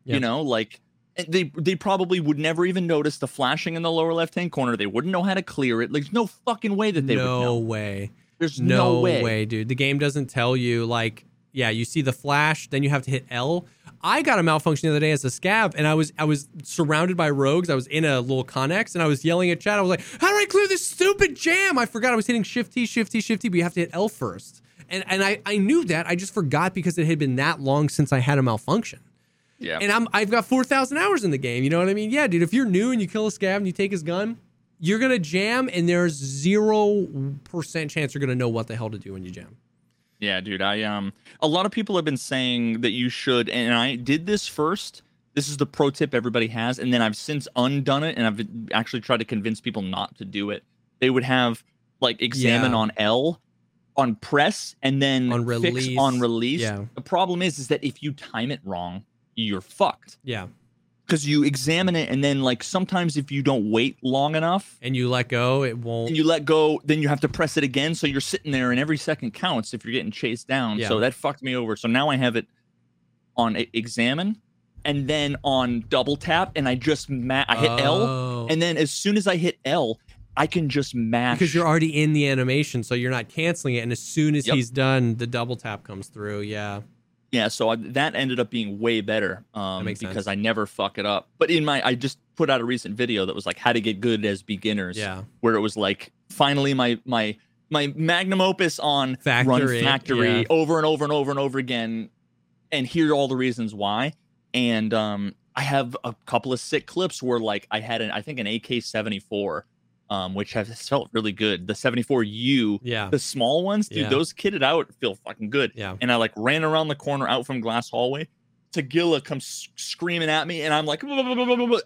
Yeah. You know, like they they probably would never even notice the flashing in the lower left hand corner. They wouldn't know how to clear it. Like, there's no fucking way that they would know. no way. There's No, no, way. dude. The game doesn't tell you like, yeah, you see the flash, then you have to hit L. I got a malfunction the other day as a scav, and I was I was surrounded by rogues. I was in a little connex, and I was yelling at chat. I was like, "How do I clear this stupid jam?" I forgot I was hitting Shift T, Shift T, Shift T, but you have to hit L first. And and I I knew that. I just forgot because it had been that long since I had a malfunction. Yeah. And I'm I've got four thousand hours in the game. You know what I mean? Yeah, dude. If you're new and you kill a scav and you take his gun, you're gonna jam, and there's zero percent chance you're gonna know what the hell to do when you jam. Yeah, dude. I um a lot of people have been saying that you should and I did this first. This is the pro tip everybody has and then I've since undone it and I've actually tried to convince people not to do it. They would have like examine Yeah. on L on press and then On fix release. on release. Yeah. The problem is is that if you time it wrong, you're fucked. Yeah. Cuz you examine it and then like sometimes if you don't wait long enough And you let go, it won't. and you let go, then you have to press it again. So you're sitting there, and every second counts if you're getting chased down. Yeah. So that fucked me over. So now I have it on examine, and then on double tap, and I just ma- I hit L, Oh. and then as soon as I hit L, I can just mash. because you're already in the animation, so you're not canceling it. And as soon as Yep. he's done, the double tap comes through. Yeah. Yeah. So I, that ended up being way better um, because sense. I never fuck it up. But in my, I just put out a recent video that was like how to get good as beginners. Yeah. where it was like finally my my my magnum opus on Factor run factory yeah. over and over and over and over again and hear all the reasons why and um i have a couple of sick clips where like i had an i think an ak-74 um which has felt really good the 74u Yeah. the small ones dude Yeah. those kitted out feel fucking good Yeah. and i like ran around the corner out from glass hallway Tagilla comes screaming at me, and I'm like,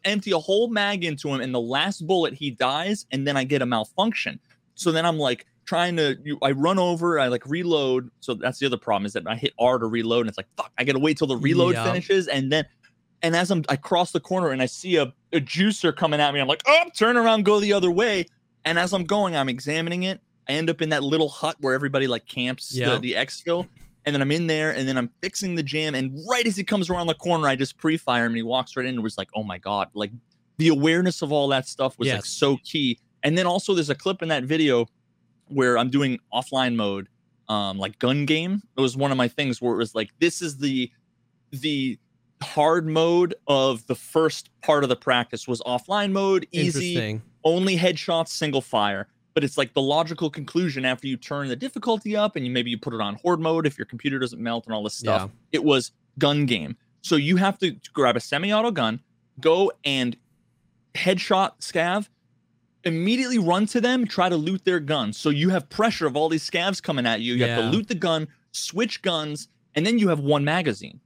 empty a whole mag into him, and the last bullet he dies, and then I get a malfunction. So then I'm like trying to, you, I run over, I like reload. So that's the other problem is that I hit R to reload, and it's like fuck, I gotta wait till the reload Yeah. finishes, and then, and as I'm, I cross the corner and I see a, a juicer coming at me, I'm like, oh, turn around, go the other way, and as I'm going, I'm examining it. I end up in that little hut where everybody like camps Yeah. the, the exfil. And then I'm in there and then I'm fixing the jam. And right as he comes around the corner, I just pre fire him and he walks right in and was like, oh my God. Like the awareness of all that stuff was like so key. And then also there's a clip in that video where I'm doing offline mode, um, like gun game. It was one of my things where it was like, this is the the hard mode of the first part of the practice was offline mode, easy, only headshots, single fire. But it's like the logical conclusion after you turn the difficulty up and you maybe you put it on horde mode if your computer doesn't melt and all this stuff. It was gun game. So you have to grab a semi-auto gun, go and headshot scav, immediately run to them, try to loot their guns. So you have pressure of all these scavs coming at you. You have to loot the gun, switch guns, and then you have one magazine.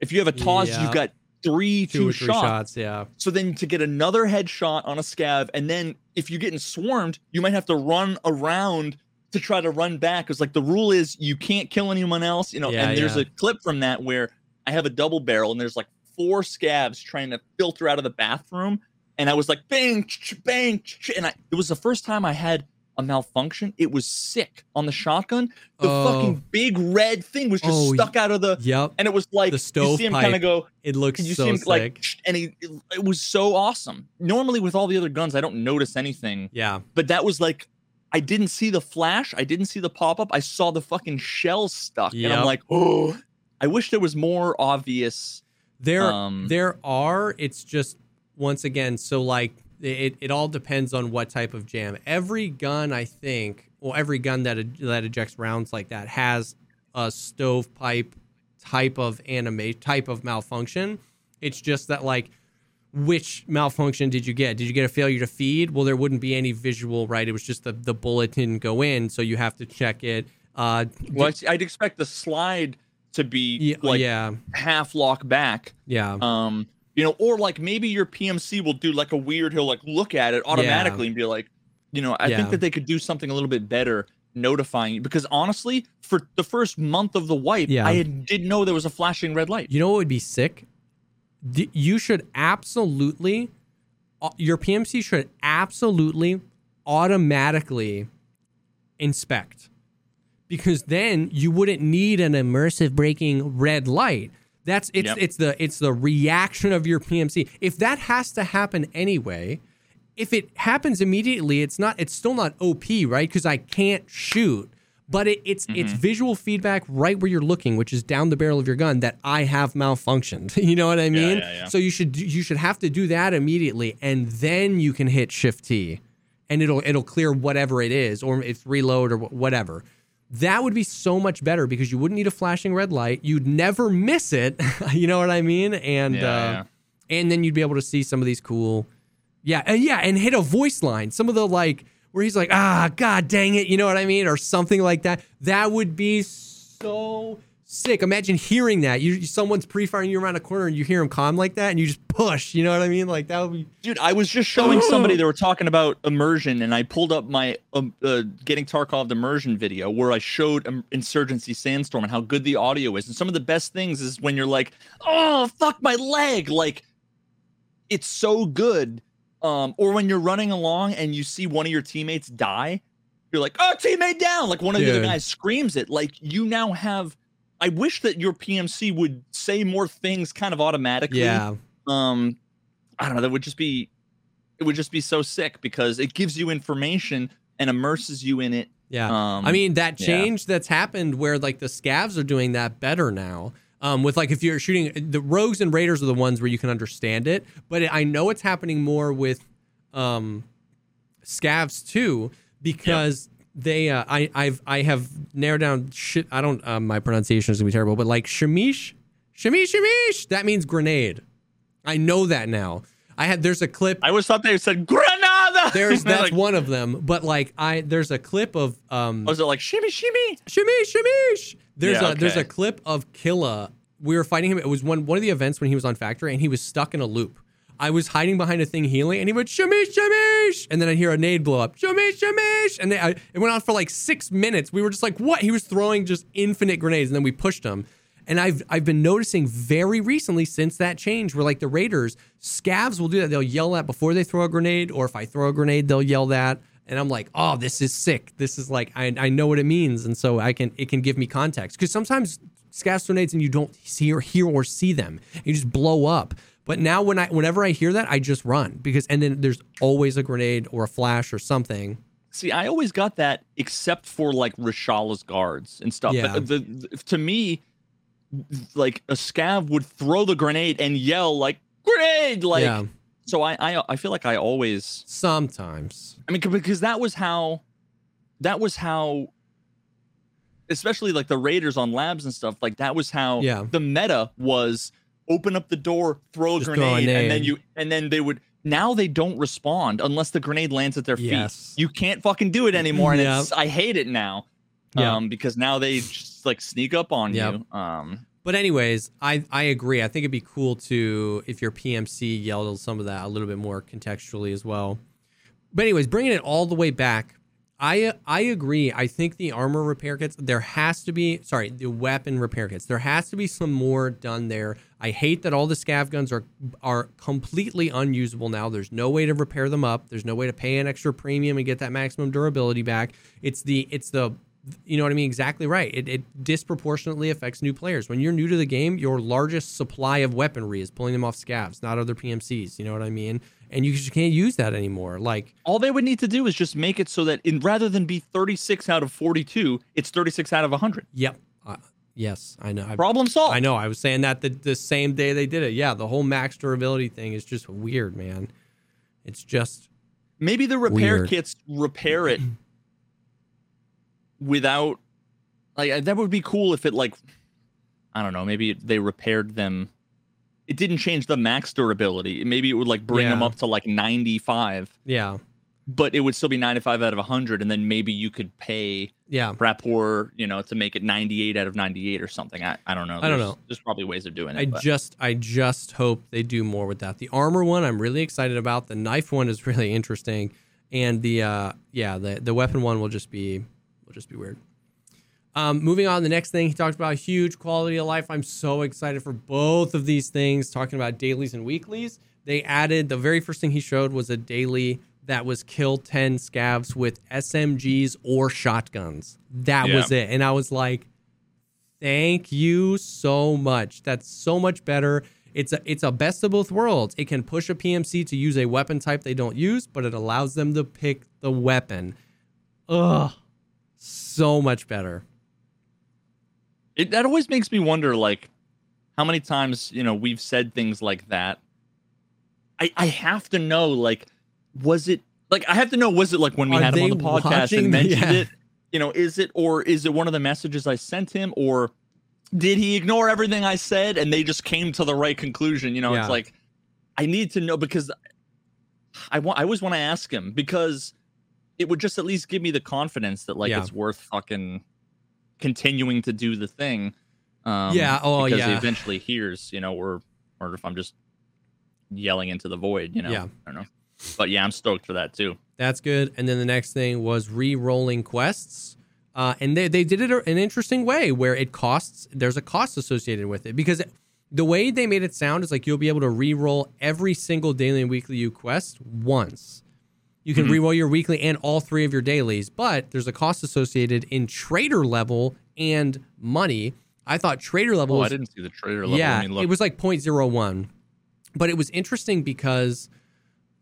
If you have a TOZ, Yeah. you've got three, Two two, three shots. shots. Yeah. So then to get another headshot on a scav, and then if you're getting swarmed, you might have to run around to try to run back. Because like the rule is you can't kill anyone else, you know. Yeah, and there's yeah. a clip from that where I have a double barrel and there's like four scavs trying to filter out of the bathroom, and I was like bang, ch- bang, ch- and I it was the first time I had a malfunction. It was sick on the shotgun. The Oh. fucking big red thing was just Oh, stuck out of the, Yep. and it was like The you see him kind of go It looks you so see him sick. like, and he, it, it was so awesome. Normally, with all the other guns, I don't notice anything, yeah. but that was like, I didn't see the flash, I didn't see the pop up, I saw the fucking shell stuck, and I'm like, oh, I wish there was more obvious. There, Um, there are. It's just once again. So like, it, it all depends on what type of jam. Every gun, I think, well, every gun that that ejects rounds like that has a stovepipe type of anime type of malfunction. It's just that like. Which malfunction did you get? Did you get a failure to feed? Well, there wouldn't be any visual, right? It was just the, the bullet didn't go in, so you have to check it. Uh, Well, I'd- I'd expect the slide to be yeah, like yeah, half lock back. yeah. Um, you know, or like maybe your PMC will do like a weird, he'll like look at it automatically and be like, you know, I Yeah. think that they could do something a little bit better notifying you because honestly, for the first month of the wipe, Yeah. I didn't know there was a flashing red light. You know what would be sick? You should absolutely, uh, your PMC should absolutely automatically inspect because then you wouldn't need an immersive braking red light. That's it's Yep. it's the it's the reaction of your PMC. If that has to happen anyway, if it happens immediately, it's not it's still not OP, right? Because I can't shoot. But it, it's it's Mm-hmm. visual feedback right where you're looking, which is down the barrel of your gun that I have malfunctioned. [LAUGHS] you know what I mean? yeah, yeah. So you should you should have to do that immediately, and then you can hit Shift T, and it'll it'll clear whatever it is, or it's reload or whatever. That would be so much better because you wouldn't need a flashing red light. You'd never miss it. [LAUGHS] you know what I mean? And Yeah, uh, yeah. and then you'd be able to see some of these cool, yeah, and yeah, and hit a voice line. Some of the like where he's like, ah, god dang it, you know what I mean, or something like that. That would be so sick. Imagine hearing that. You someone's pre-firing you around a corner and you hear him calm like that, and you just push. You know what I mean? Like that would be. Dude, I was just showing [GASPS] somebody they were talking about immersion, and I pulled up my um, uh, getting Tarkov immersion video where I showed um, Insurgency Sandstorm and how good the audio is. And some of the best things is when you're like, "Oh, fuck my leg!" Like, it's so good. Um, or when you're running along and you see one of your teammates die, you're like, "Oh, teammate down!" Like one of the other guys screams it. Like you now have. I wish that your PMC would say more things kind of automatically Yeah, um i don't know that would just be it would just be so sick because it gives you information and immerses you in it yeah. um I mean, that yeah. change that's happened where like the scavs are doing that better now. Um, with like if you're shooting the rogues and raiders are the ones where you can understand it, but I know it's happening more with um, scavs too because they uh, I I've I have narrowed down shit. I don't um, my pronunciation is gonna be terrible, but like shamish, shamish, shamish. That means grenade. I know that now. I had there's a clip i always thought they said granada there's [LAUGHS] that's like, one of them, but like I there's a clip of um was it like shimmy shimmy Shamish, Shamish. There's Yeah, a there's a clip of Killa we were fighting him. It was one one of the events when he was on Factory, and he was stuck in a loop. I was hiding behind a thing healing, and he went shamish shamish, and then I hear a nade blow up shamish shamish, and they, I, it went on for like six minutes. We were just like, what? He was throwing just infinite grenades, and then we pushed him. And I've I've been noticing very recently since that change, where like the raiders, scavs will do that. They'll yell that before they throw a grenade, or if I throw a grenade, they'll yell that. And I'm like, oh, this is sick. This is like I, I know what it means, and so I can it can give me context because sometimes scavs grenades and you don't see or hear or see them, you just blow up. But now when I whenever I hear that, I just run because and then there's always a grenade or a flash or something. See, I always got that except for like Reshala's guards and stuff. Yeah. But the, the- to me, like a scav would throw the grenade and yell like grenade, like yeah, so. I, I I feel like I always sometimes. I mean, because that was how, that was how, especially like the Raiders on labs and stuff. Like that was how Yeah. the meta was: open up the door, throw a Just throw a grenade, and then you, and then they would. Now they don't respond unless the grenade lands at their Yes. feet. You can't fucking do it anymore, and Yep. it's I hate it now. Yep. Um, because now they just like sneak up on Yep. you. Um, But anyways, I I agree. I think it'd be cool to if your PMC yelled some of that a little bit more contextually as well. But anyways, bringing it all the way back, I I agree. I think the armor repair kits there has to be sorry the weapon repair kits there has to be some more done there. I hate that all the scav guns are are completely unusable now. There's no way to repair them up. There's no way to pay an extra premium and get that maximum durability back. It's the it's the you know what I mean? Exactly right. It, it disproportionately affects new players. When you're new to the game, your largest supply of weaponry is pulling them off scavs, not other PMCs. You know what I mean? And you just can't use that anymore. Like, all they would need to do is just make it so that in rather than be 36 out of 42, it's 36 out of 100. yep, uh, yes, I know. Problem solved. I know. I was saying that the, the same day they did it. Yeah, the whole max durability thing is just weird, man. It's just maybe the repair Weird. kits repair it without like that would be cool if it like I don't know, maybe they repaired them it didn't change the max durability. Maybe it would like bring them up to like 95, yeah, but it would still be 95 out of 100 and then maybe you could pay yeah. rapport, you know, to make it 98 out of 98 or something. I, I don't know. I don't There's- know. There's probably ways of doing it. I but- just I just hope they do more with that. The armor one I'm really excited about. The knife one is [LAUGHS] really interesting. And the uh yeah, the the weapon one will just be will just be weird. Um, moving on, the next thing he talked about huge quality of life. I'm so excited for both of these things. Talking about dailies and weeklies, they added the very first thing he showed was a daily that was kill 10 scavs with SMGs or shotguns. That Yeah. was it. And I was like, Thank you so much. That's so much better. It's a it's a best of both worlds. It can push a PMC to use a weapon type they don't use, but it allows them to pick the weapon. Ugh. So much better. It that always makes me wonder like how many times you know we've said things like that i i have to know like was it like i have to know was it like when we Are had him on the podcast watching? and [LAUGHS] mentioned Yeah. it you know is it or is it one of the messages i sent him or did he ignore everything i said and they just came to the right conclusion you know Yeah. it's like i need to know because i want i always want to ask him because it would just at least give me the confidence that like Yeah. it's worth fucking continuing to do the thing. Um, Yeah, oh, because he yeah. eventually hears, you know, or or if I'm just yelling into the void, you know. Yeah. I don't know. But yeah, I'm stoked for that too. That's good. And then the next thing was re-rolling quests. Uh, and they, they did it an interesting way where it costs, there's a cost associated with it because the way they made it sound is like you'll be able to re-roll every single daily and weekly you quest once. You can Mhm. re-roll your weekly and all three of your dailies, but there's a cost associated in trader level and money. I thought trader level Oh, was I didn't see the trader level. yeah, Let me look. it was like 0.01. But it was interesting because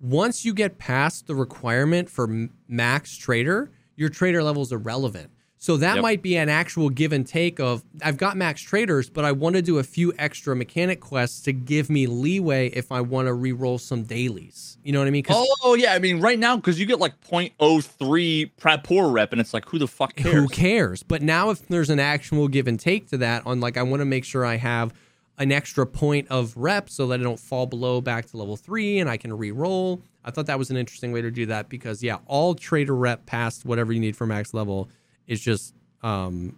once you get past the requirement for max trader, your trader level is irrelevant. So that Yep. might be an actual give and take of I've got max traders, but I want to do a few extra mechanic quests to give me leeway if I want to re-roll some dailies. You know what I mean? Oh yeah, I mean right now because you get like 0.03 rapport rep, and it's like who the fuck cares? Who cares? But now, if there's an actual give and take to that, on like, I want to make sure I have an extra point of rep so that I don't fall below back to level three and I can re roll. I thought that was an interesting way to do that because, yeah, all trader rep past whatever you need for max level is just, um,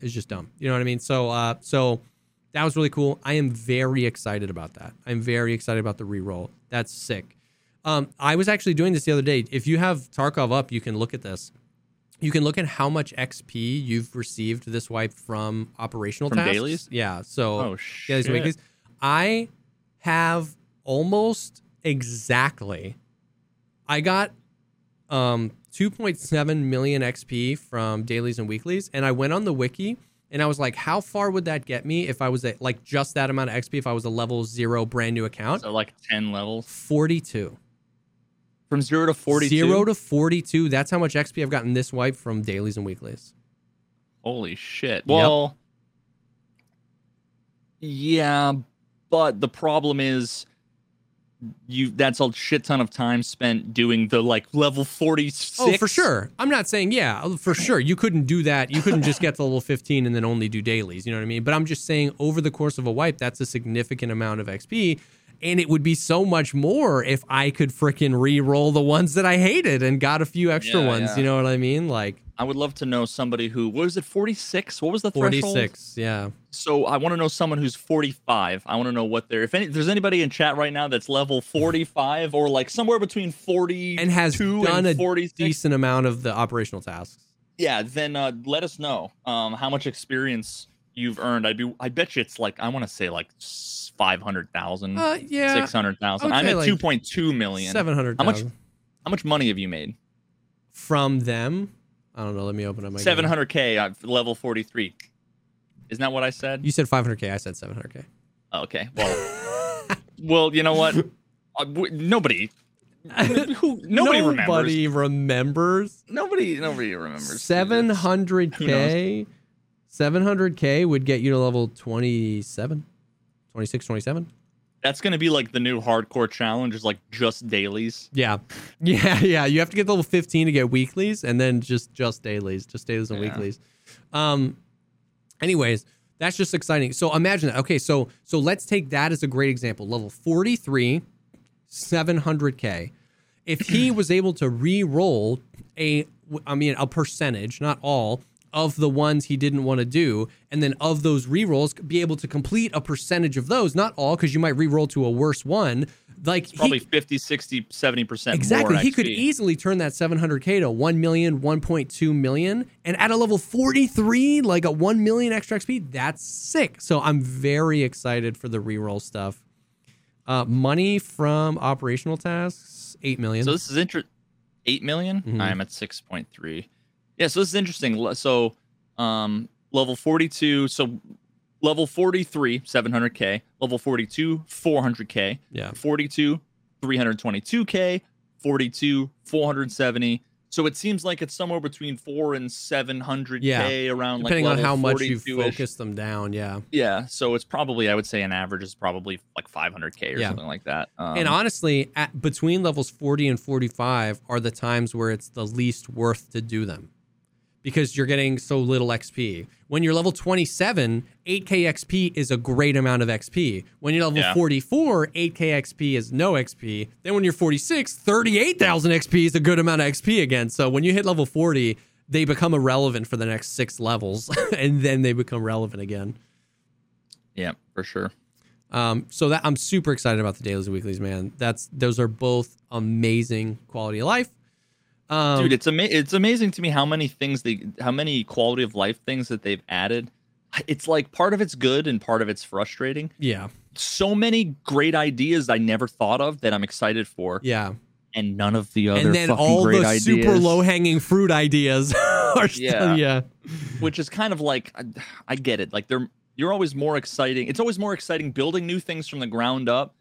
It's just dumb. You know what I mean? So uh so that was really cool. I am very excited about that. I'm very excited about the reroll. That's sick. Um, I was actually doing this the other day. If you have Tarkov up, you can look at this. You can look at how much XP you've received this wipe from operational From tasks. dailies? Yeah. So Oh shit! weeklies. I have almost exactly. I got um 2.7 million XP from dailies and weeklies, and I went on the wiki and I was like, how far would that get me if I was at like just that amount of XP if I was a level zero brand new account? So like ten levels 42. from zero to forty-two. Zero to 42. That's how much XP I've gotten this wipe from dailies and weeklies. Holy shit! Well, yeah, but the problem is, you that's a shit ton of time spent doing the like level forty-six. Oh, for sure. I'm not saying, yeah, for sure. You couldn't do that. You couldn't just get to level 15 and then only do dailies. You know what I mean? But I'm just saying, over the course of a wipe, that's a significant amount of XP. And it would be so much more if I could freaking re roll the ones that I hated and got a few extra Yeah, ones. yeah. You know what I mean? Like I would love to know somebody who what was it forty-six? What was the threshold? 46. Yeah. So I want to know someone who's 45. I want to know what they're if any if there's anybody in chat right now that's level 45 or like somewhere between 40 And has done a 46. decent amount of the operational tasks. Yeah, then uh, let us know um how much experience you've earned. I'd be I bet you it's like I want to say like 500,000, Uh, yeah. 600,000. I would I'm at like 2.2 million. 700. How much- How much money have you made? from them? I don't know. Let me open up my. 700k at level 43. Isn't that what I said? You said 500K. I said 700K. Oh, okay. Well, [LAUGHS] well, you know what? Uh, w- nobody, [LAUGHS] who, nobody remembers. Nobody remembers. Nobody, nobody remembers. 700k. seven hundred k would get you to level 27, 26, 27. That's gonna be like the new hardcore challenge. Is like just dailies. Yeah, [LAUGHS] yeah, yeah. You have to get to level fifteen to get weeklies, and then just just dailies, just dailies and Yeah. weeklies. Um. Anyways, that's just exciting. So imagine that. Okay, so so let's take that as a great example. Level forty three, seven hundred k. If he [CLEARS THROAT] was able to re-roll a, I mean, a percentage, not all, of the ones he didn't want to do, and then of those re-rolls, be able to complete a percentage of those, not all, because you might re-roll to a worse one. Like he- Probably 50, 60, 70 percent. Exactly. More he could easily turn that 700K to 1 million, 1.2 million. And at a level 43, like a 1 million extra XP, that's sick. So I'm very excited for the reroll stuff. Uh, money from operational tasks, 8 million. So this is interesting. Eight million? Mhm. I'm at six point three. Yeah, so this is interesting. So, um, level forty two. So, level forty three, seven hundred k. Level forty two, four hundred k. yeah. 42, 322k. 42, 470. So it seems like it's somewhere between four and 700k Yeah, around Depending like on how much you focus them down. Yeah. Yeah, so it's probably I would say an average is probably like 500k or Yeah. something like that. Um, and honestly, at, between levels 40 and 45 are the times where it's the least worth to do them because you're getting so little XP. When you're level 27, 8k XP is a great amount of XP. When you're level Yeah. 44, 8k XP is no XP. Then when you're 46, 38,000 XP is a good amount of XP again. So when you hit level 40, they become irrelevant for the next six levels [LAUGHS] and then they become relevant again. yeah, for sure. Um, so that I'm super excited about the dailies and weeklies, man. That's those are both amazing quality of life. Um, dude it's ama- it's amazing to me how many things they how many quality of life things that they've added. It's like part of it's good and part of it's frustrating. Yeah, so many great ideas i never thought of that i'm excited for. Yeah, and none of the other and then fucking all great the ideas. super low hanging fruit ideas [LAUGHS] are still, Yeah. yeah, which is kind of like I, I get it. Like they're you're always more exciting it's always more exciting building new things from the ground up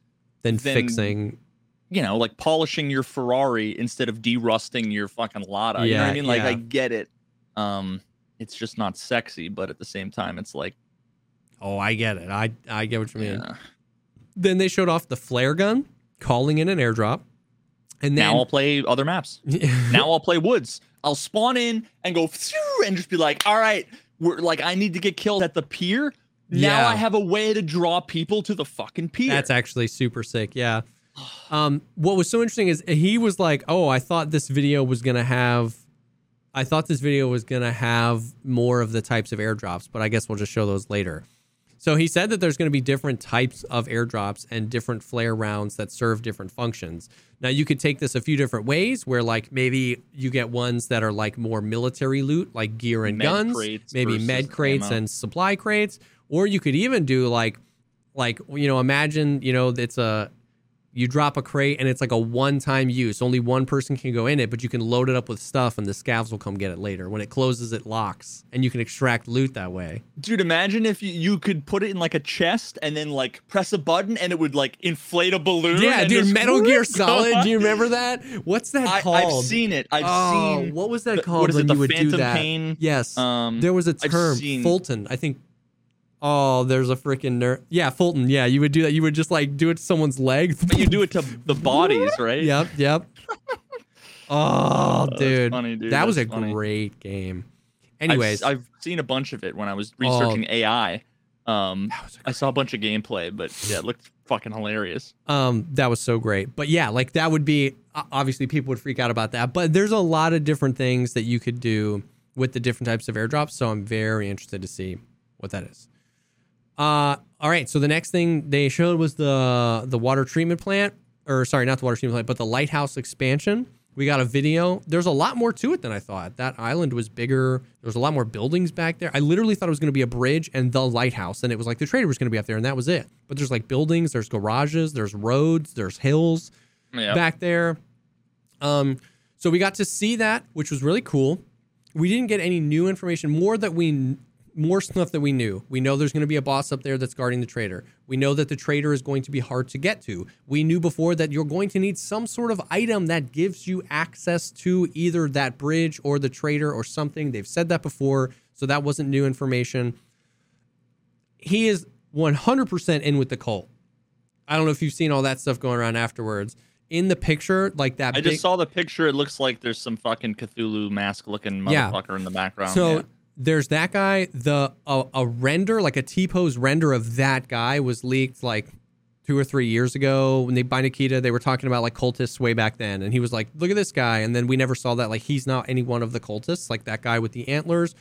than, Then- fixing. You know like polishing your ferrari instead of derusting your fucking lada you know what i mean like yeah. i get it um it's just not sexy but at the same time it's like Oh, I get it. I I get what you mean. yeah. Then they showed off the flare gun, calling in an airdrop, and then now I'll play other maps. [LAUGHS] Now I'll play woods. I'll spawn in and go and just be like, all right, we're like, I need to get killed at the pier. Now Yeah. I have a way to draw people to the fucking pier. That's actually super sick. Yeah. Um, what was so interesting is he was like, "Oh, I thought this video was gonna have I thought this video was gonna have more of the types of airdrops, but I guess we'll just show those later. So he said that there's going to be different types of airdrops and different flare rounds that serve different functions. Now you could take this a few different ways where like maybe you get ones that are like more military loot, like gear and Med guns, maybe med crates ammo. and supply crates, or you could even do like like you know imagine, you know, it's a you drop a crate and it's like a one-time use. Only one person can go in it, but you can load it up with stuff and the scavs will come get it later. When it closes, it locks and you can extract loot that way. Dude, imagine if you, you could put it in like a chest and then like press a button and it would like inflate a balloon. Yeah, dude, Metal Gear [LAUGHS] Solid. Do you remember [LAUGHS] that? What's that I, called? I've seen it. I've oh, seen. what was that the- called what is it, when the you would do Phantom that? Pain? Yes, Um, there was a term, Fulton. I think. Oh, there's a freaking nerd. Yeah, Fulton. Yeah, you would do that. You would just like do it to someone's leg. But you do it to the bodies, [LAUGHS] right? Yep, yep. Oh, that's dude. funny, dude. That was a funny. great game. I've- Anyways, Oh. I've, seen a bunch of it when I was researching AI. Um, that was a I saw a bunch of gameplay, but yeah, it looked fucking hilarious. Um, that was so great. But yeah, like that would be obviously people would freak out about that. But there's a lot of different things that you could do with the different types of airdrops. So I'm very interested to see what that is. Uh, all right. So the next thing they showed was the the water treatment plant, or sorry, not the water treatment plant, but the lighthouse expansion. We got a video. There's a lot more to it than I thought. That island was bigger. There was a lot more buildings back there. I literally thought it was going to be a bridge and the lighthouse, and it was like the trader was going to be up there, and that was it. But there's like buildings, there's garages, there's roads, there's hills Yeah. back there. Um, so we got to see that, which was really cool. We didn't get any new information, more that we more stuff that we knew. We know there's going to be a boss up there that's guarding the trader. We know that the trader is going to be hard to get to. We knew before that you're going to need some sort of item that gives you access to either that bridge or the trader or something. They've said that before, so that wasn't new information. He is 100% in with the cult. I don't know if you've seen all that stuff going around afterwards. In the picture, like that I big, just saw the picture. It looks like there's some fucking Cthulhu mask looking Yeah. motherfucker in the background. So yeah. There's that guy. The a, a render, like a T pose render of that guy, was leaked like two or three years ago when they by Nikita. They were talking about like cultists way back then, and he was like, "Look at this guy," and then we never saw that. Like he's not any one of the cultists. Like that guy with the antlers.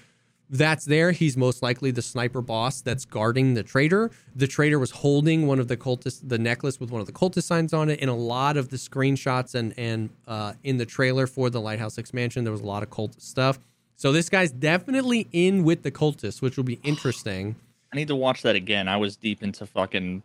That's there. He's most likely the sniper boss that's guarding the trader. The trader was holding one of the cultist, the necklace with one of the cultist signs on it. In a lot of the screenshots and and uh, in the trailer for the Lighthouse expansion, there was a lot of cult stuff. So this guy's definitely in with the cultists, which will be [SIGHS] interesting. I need to watch that again. I was deep into fucking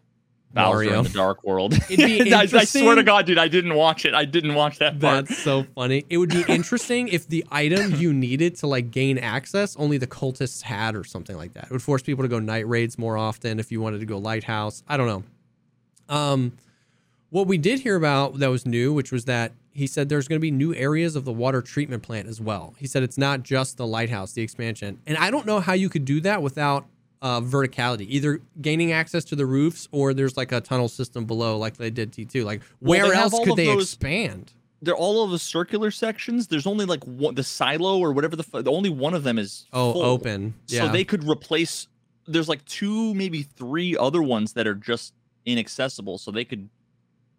Bowser Mario. in the Dark World. [LAUGHS] I, I swear to God, dude, I didn't watch it. I didn't watch that part. That's so funny. It would be [LAUGHS] interesting if the item you [LAUGHS] needed to like gain access only the cultists had or something like that. It would force people to go night raids more often if you wanted to go lighthouse. I don't know. Um what we did hear about that was new, which was that he said there's going to be new areas of the water treatment plant as well. He said it's not just the lighthouse, the expansion. And I don't know how you could do that without uh, verticality, either gaining access to the roofs or there's like a tunnel system below, like they did T2. Like, where else could they those- expand? They're all of the circular sections. There's only like one, the silo or whatever the the only one of them is Oh, full. open. Yeah. So they could replace. There's like two, maybe three other ones that are just inaccessible. So they could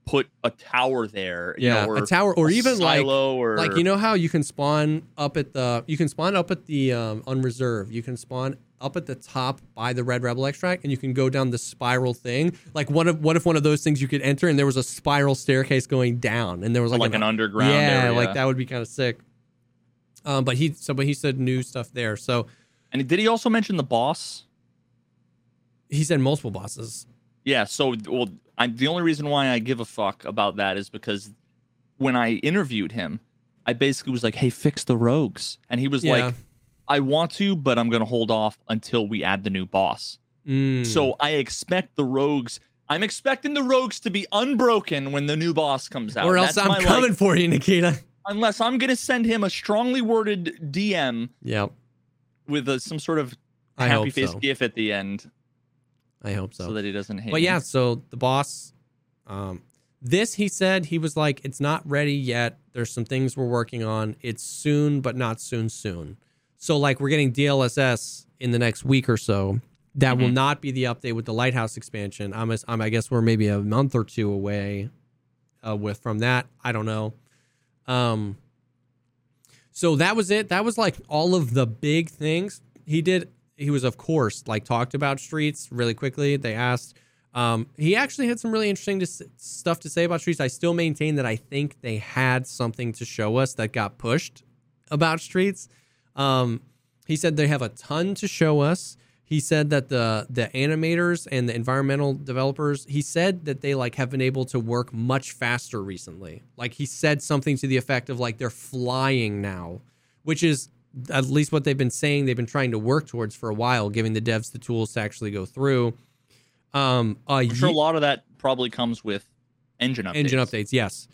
put a tower there. you yeah, know, or a tower, or even like or like you know how you can spawn up at the you can spawn up at the um, unreserved. You can spawn up at the top by the red rebel extract, and you can go down the spiral thing. Like one of what if one of those things you could enter, and there was a spiral staircase going down, and there was like, like, an, underground. yeah, area. like that would be kind of sick. Um, but he so but he said new stuff there. So And did he also mention the boss? he said multiple bosses. Yeah. So, well, I, the only reason why I give a fuck about that is because when I interviewed him, I basically was like, "Hey, fix the rogues," and he was Yeah. like, "I want to, but I'm gonna hold off until we add the new boss." Mm. So I expect the rogues. I'm expecting the rogues to be unbroken when the new boss comes out. or else That's I'm coming for you, Nikita. unless I'm gonna send him a strongly worded DM Yep, with a, some sort of happy face so. gif at the end, I hope so. that he doesn't hate. But me. yeah, so the boss, um, this he said he was like, it's not ready yet. There's some things we're working on. It's soon, but not soon, soon. So like we're getting DLSS in the next week or so. That will Mhm. not be the update with the lighthouse expansion. I'm, as- I'm I guess we're maybe a month or two away uh, with from that. I don't know. Um, so that was it. That was like all of the big things he did. He was, of course, like talked about streets really quickly. They asked. Um, he actually had some really interesting to, stuff to say about streets. I still maintain that I think they had something to show us that got pushed about streets. Um, he said they have a ton to show us. He said that the the animators and the environmental developers, he said that they like have been able to work much faster recently. Like he said something to the effect of like they're flying now, which is at least what they've been saying they've been trying to work towards for a while, giving the devs the tools to actually go through. Um, I'm sure a lot of that probably comes with engine updates. Engine updates, yes.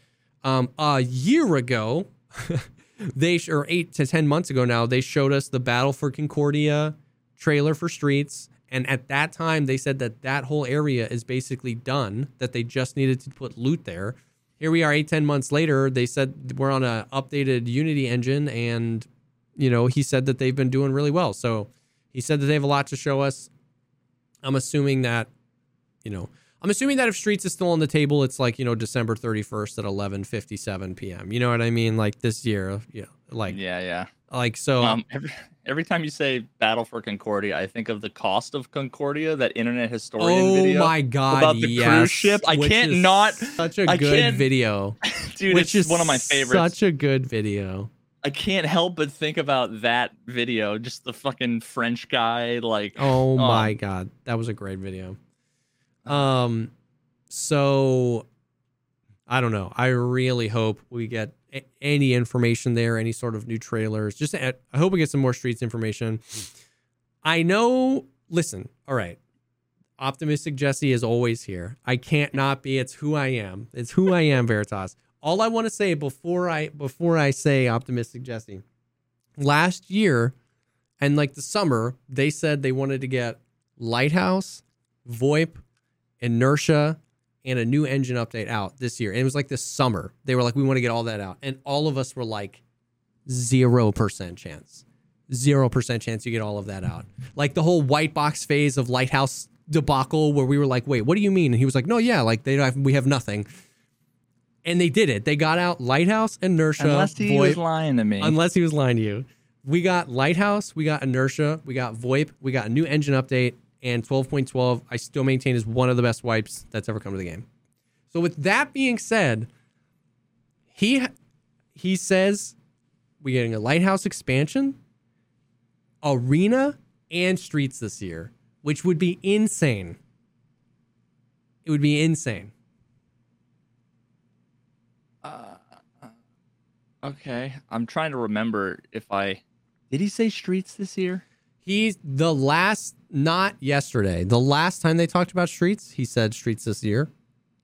Um, a year ago, [LAUGHS] they or eight to ten months ago now, they showed us the Battle for Concordia trailer for Streets, and at that time they said that that whole area is basically done. That they just needed to put loot there. Here we are, eight ten months later. They said we're on an updated Unity engine, and you know he said that they've been doing really well. So he said that they have a lot to show us. I'm assuming that, you know, I'm assuming that if Streets is still on the table, it's like you know December 31st at 11:57 p.m. You know what I mean? Like this year, yeah, like yeah, yeah. Like so. Um, every every time you say Battle for Concordia, I think of the cost of Concordia, that Internet Historian oh video. my god! about the yes, cruise ship. I can't not. Such a I good video, [LAUGHS] Dude, which it's is one of my favorites. Such a good video. I can't help but think about that video. Just the fucking French guy, like Oh my god, that was a great video. Um, so I don't know. I really hope we get a- any information there, any sort of new trailers. Just I hope we get some more streets information. I know. Listen, all right. Optimistic Jesse is always here. I can't not be. It's who I am. It's who I am, Veritas. All I want to say before I before I say optimistic Jesse. Last year, and like the summer, they said they wanted to get Lighthouse, VoIP, Inertia, and a new engine update out this year. And it was like this summer. They were like, we want to get all that out. And all of us were like, 0% chance. 0% chance you get all of that out. Like the whole white box phase of Lighthouse debacle where we were like, wait, what do you mean? And he was like, no, yeah, like they have, we have nothing. And they did it. They got out Lighthouse, Inertia, unless he VoIP, was lying to me. Unless he was lying to you. We got Lighthouse, we got Inertia, we got VoIP, we got a new engine update, and 12.12, I still maintain is one of the best wipes that's ever come to the game. So with that being said, he he says we're getting a Lighthouse expansion, arena, and streets this year, which would be insane. It would be insane. Okay, I'm trying to remember if I did he say streets this year. He's the last, not yesterday. The last time they talked about streets, he said streets this year,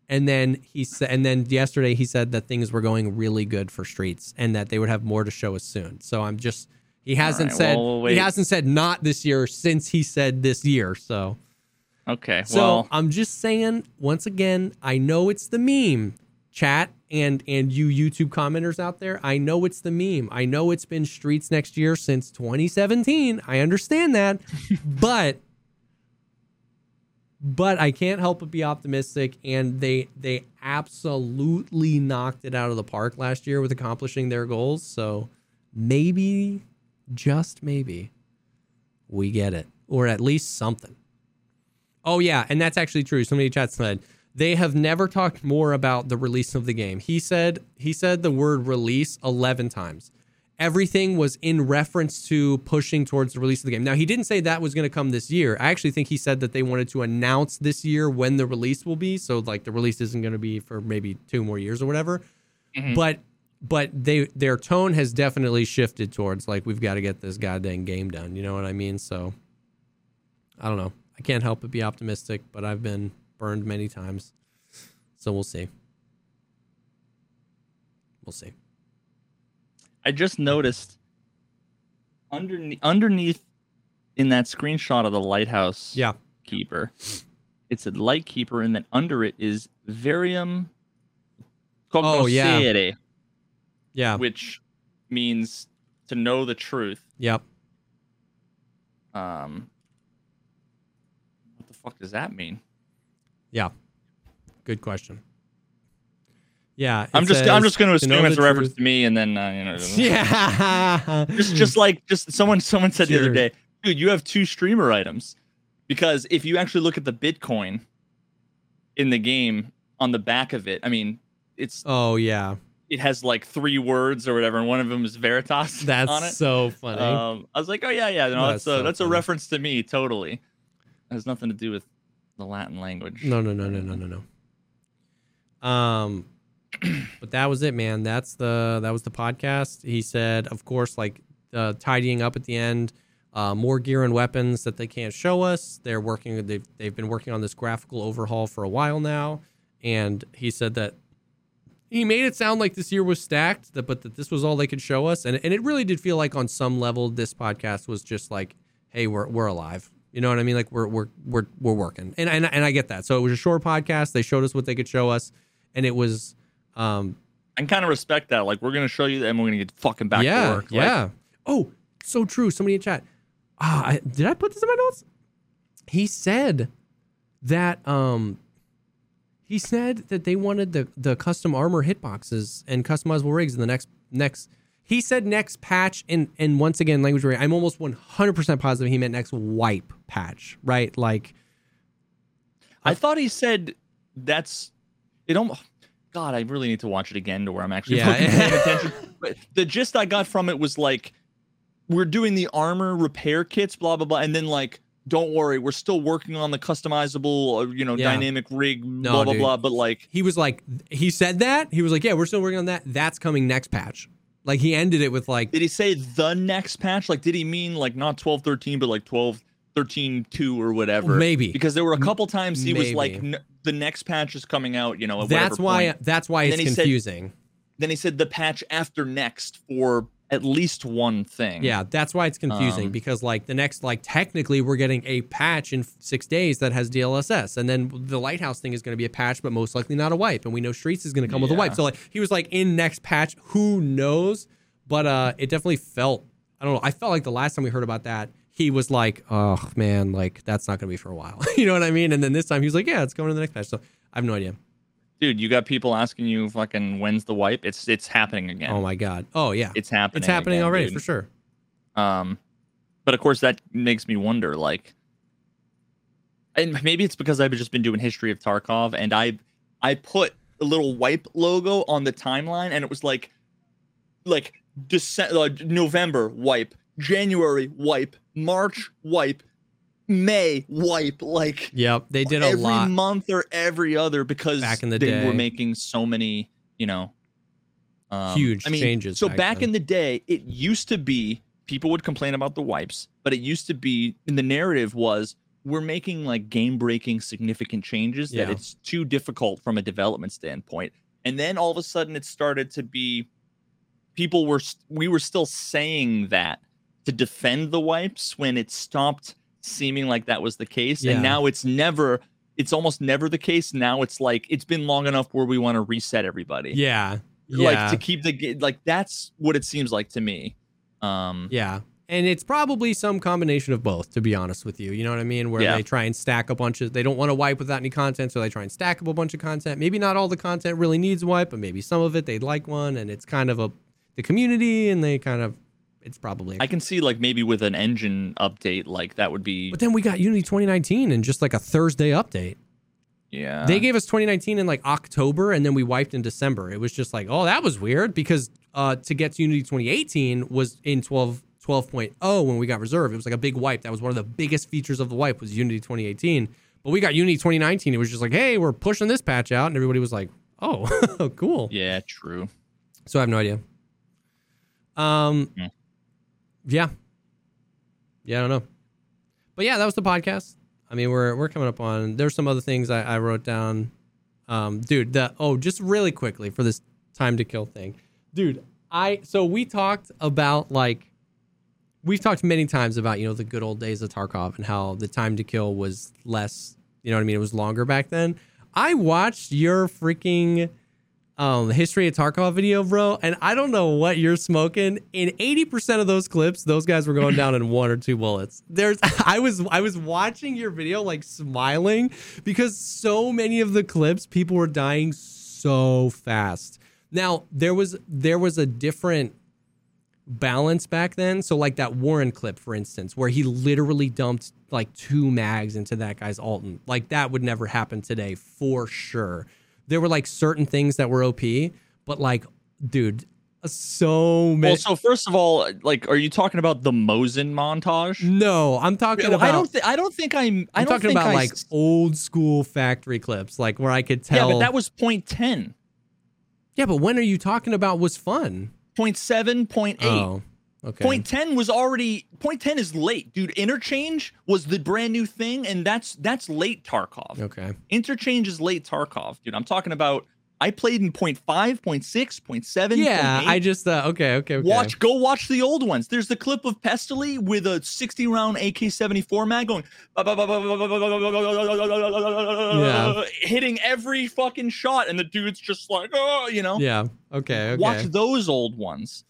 and then he said, and then yesterday he said that things were going really good for streets, and that they would have more to show us soon. So I'm just, he hasn't right, said, well, we'll he hasn't said not this year since he said this year. So, Okay, so well, I'm just saying once again, I know it's the meme, chat and and you YouTube commenters out there. I know it's the meme. I know it's been streets next year since 2017. I understand that, [LAUGHS] but but I can't help but be optimistic. And they they absolutely knocked it out of the park last year with accomplishing their goals. So maybe, just maybe, we get it, or at least something. Oh yeah, and that's actually true. Somebody in chat said they have never talked more about the release of the game. He said he said the word release 11 times. Everything was in reference to pushing towards the release of the game. Now he didn't say that was going to come this year. I actually think he said that they wanted to announce this year when the release will be. So like the release isn't going to be for maybe two more years or whatever. Mhm. But but they their tone has definitely shifted towards like we've got to get this goddamn game done. You know what I mean? So I don't know. I can't help but be optimistic, but I've been burned many times. So we'll see. We'll see. I just noticed underneath underneath in that screenshot of the lighthouse Yeah. keeper, it said light keeper, and then under it is Varium Oh, yeah. Yeah. which means to know the truth. Yep. Um, what the fuck does that mean? Yeah. Good question. Yeah, I'm just says, I'm just going to "To know assume it's a reference truth." to me, and then uh, you know, Yeah, just just like just someone someone said the other day, dude, you have two streamer items because if you actually look at the Bitcoin in the game on the back of it, I mean, it's oh yeah, it has like three words or whatever, and one of them is Veritas [LAUGHS] that's so funny. Um, I was like, oh yeah, yeah, no, That's that's a so that's a reference to me, totally. It has nothing to do with the Latin language. No, no, no, no, no, no, no. Um, [CLEARS THROAT] but that was it, man. That's the that was the podcast. He said, of course, like uh, tidying up at the end. Uh, more gear and weapons that they can't show us. They're working. They've they've been working on this graphical overhaul for a while now, and he said that he made it sound like this year was stacked, but that this was all they could show us, and and it really did feel like on some level this podcast was just like, hey, we're we're alive. You know what I mean? Like we're we're we're we're working, and and and I get that. So it was a short podcast. They showed us what they could show us, and it was, um, I kind of respect that. Like, we're gonna show you, that and we're gonna get fucking back yeah, to work. Like, yeah. oh, so true. Somebody in chat. Ah, I, did I put this in my notes? He said that um, he said that they wanted the the custom armor hitboxes and customizable rigs in the next next. He said next patch, and and once again, language barrier. I'm almost 100 percent positive he meant next wipe patch, right? Like, I thought he said that's it. Almost. God, I really need to watch it again to where I'm actually Yeah. paying [LAUGHS] attention. But the gist I got from it was like, we're doing the armor repair kits, blah blah blah, and then like, don't worry, we're still working on the customizable, uh, you know, Yeah. dynamic rig, blah blah dude. blah. But like, he was like, he said that he was like, yeah, we're still working on that. That's coming next patch. Like he ended it with like, did he say the next patch? Like, did he mean like not 12 13, but like 12 13 2 or whatever? maybe. Because there were a couple times he was like, "N- the next patch is coming out, you know. At that's why point. that's why And it's then he said- confusing. then he said the patch after next for at least one thing. Yeah, that's why it's confusing Um, because like the next like technically we're getting a patch in 6 days that has DLSS and then the lighthouse thing is going to be a patch but most likely not a wipe and we know streets is going to come with a wipe. So like he was like in next patch, who knows? But uh it definitely felt I don't know, I felt like the last time we heard about that he was like, "Oh man, like that's not going to be for a while." [LAUGHS] you know what I mean? And then this time he was like, "Yeah, it's going to the next patch." So I have no idea. Dude, you got people asking you fucking when's the wipe? It's it's happening again. Oh my god. Oh yeah. It's happening. It's happening again, already dude. for sure. Um, but of course that makes me wonder, like, and maybe it's because I've just been doing history of Tarkov, and I I put a little wipe logo on the timeline, and it was like, like December, uh, November wipe, January wipe, March wipe, May wipe, like Yep, they did a every lot. month or every other because Back in the they day. were making so many, you know, um, Huge I mean, changes So back back, in the day, it used to be people would complain about the wipes, but it used to be in the narrative was we're making like game breaking significant changes that it's too difficult from a development standpoint. And then all of a sudden it started to be people were st- we were still saying that to defend the wipes when it stopped seeming like that was the case Yeah. and now it's never it's almost never the case now it's like it's been long enough where we want to reset everybody Yeah. Yeah. like to keep the like that's what it seems like to me um Yeah. And it's probably some combination of both, to be honest with you. You know what I mean? Where Yeah. they try and stack a bunch of, they don't want to wipe without any content, so they try and stack up a bunch of content. Maybe not all the content really needs wipe, but maybe some of it they'd like one, and it's kind of a the community, and they kind of, it's probably. i can see like maybe with an engine update like that would be but then we got Unity 2019 and just like a Thursday update. yeah they gave us 2019 in like October, and then we wiped in December. It was just like, oh, that was weird because uh, to get to Unity 2018 was in 12 12.0 when we got reserve. It was like a big wipe. That was one of the biggest features of the wipe was Unity 2018. But we got Unity 2019. It was just like, hey, we're pushing this patch out, and everybody was like, oh, [LAUGHS] cool. yeah true So I have no idea. Um, Yeah. Yeah, yeah, I don't know, but yeah, that was the podcast. I mean, we're we're coming up on. There's some other things I, I wrote down. Um, dude, the oh, just really quickly for this time to kill thing, dude. I so we talked about like we've talked many times about you know the good old days of Tarkov and how the time to kill was less. You know what I mean? It was longer back then. I watched your freaking um history of Tarkov video, bro, and I don't know what you're smoking. In 80% of those clips, those guys were going down in one or two bullets. There's [LAUGHS] I was I was watching your video like smiling because so many of the clips people were dying so fast. Now there was there was a different balance back then. So like that Warren clip, for instance, where he literally dumped like two mags into that guy's Altyn. Like that would never happen today for sure. There were like certain things that were OP, but like, dude, so many. Well, so first of all, like, are you talking about the Mosin montage? no, I'm talking about. I don't. Th- I don't think I'm. I I'm don't talking think about I like s- old school factory clips, like where I could tell. Yeah, but that was point ten. Yeah, but when are you talking about was fun? Point seven, point eight. Oh, okay. Point 10 was already point 10 is late. Dude, interchange was the brand new thing and that's that's late Tarkov. Okay. Interchange is late Tarkov. Dude, I'm talking about I played in point 5, point 6, point 7, Yeah, point I just uh, okay, okay, okay. Watch, go watch the old ones. There's the clip of Pestily with a 60 round AK 74 mag going, Yeah. hitting every fucking shot, and the dude's just like, oh, you know. Yeah. Okay. Okay. Watch those old ones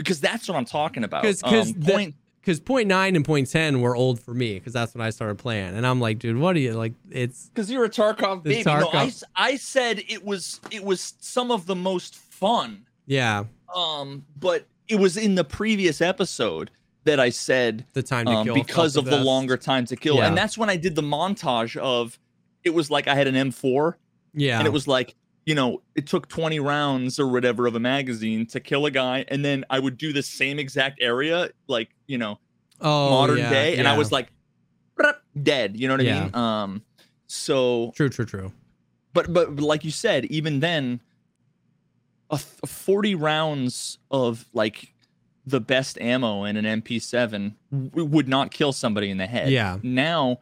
because that's what I'm talking about. 'Cause- 'cause Um, point, because point nine and point ten were old for me because that's when I started playing, and I'm like, dude, what are you like? It's because you're a Tarkov The baby. No, I, Tarkov- s- I said it was it was some of the most fun. yeah, Um, but it was in the previous episode that I said the time to um, kill because of the best. longer time to kill, Yeah. and that's when I did the montage of it was like I had an M4 Yeah, and it was like you know it took 20 rounds or whatever of a magazine to kill a guy, and then I would do the same exact area like you know oh, modern yeah, day, and I was like dead. You know what I Yeah. mean? Um, so true, true, true. but but like you said, even then, a, th- a forty rounds of like the best ammo in an MP7 w- would not kill somebody in the head. Yeah. Now,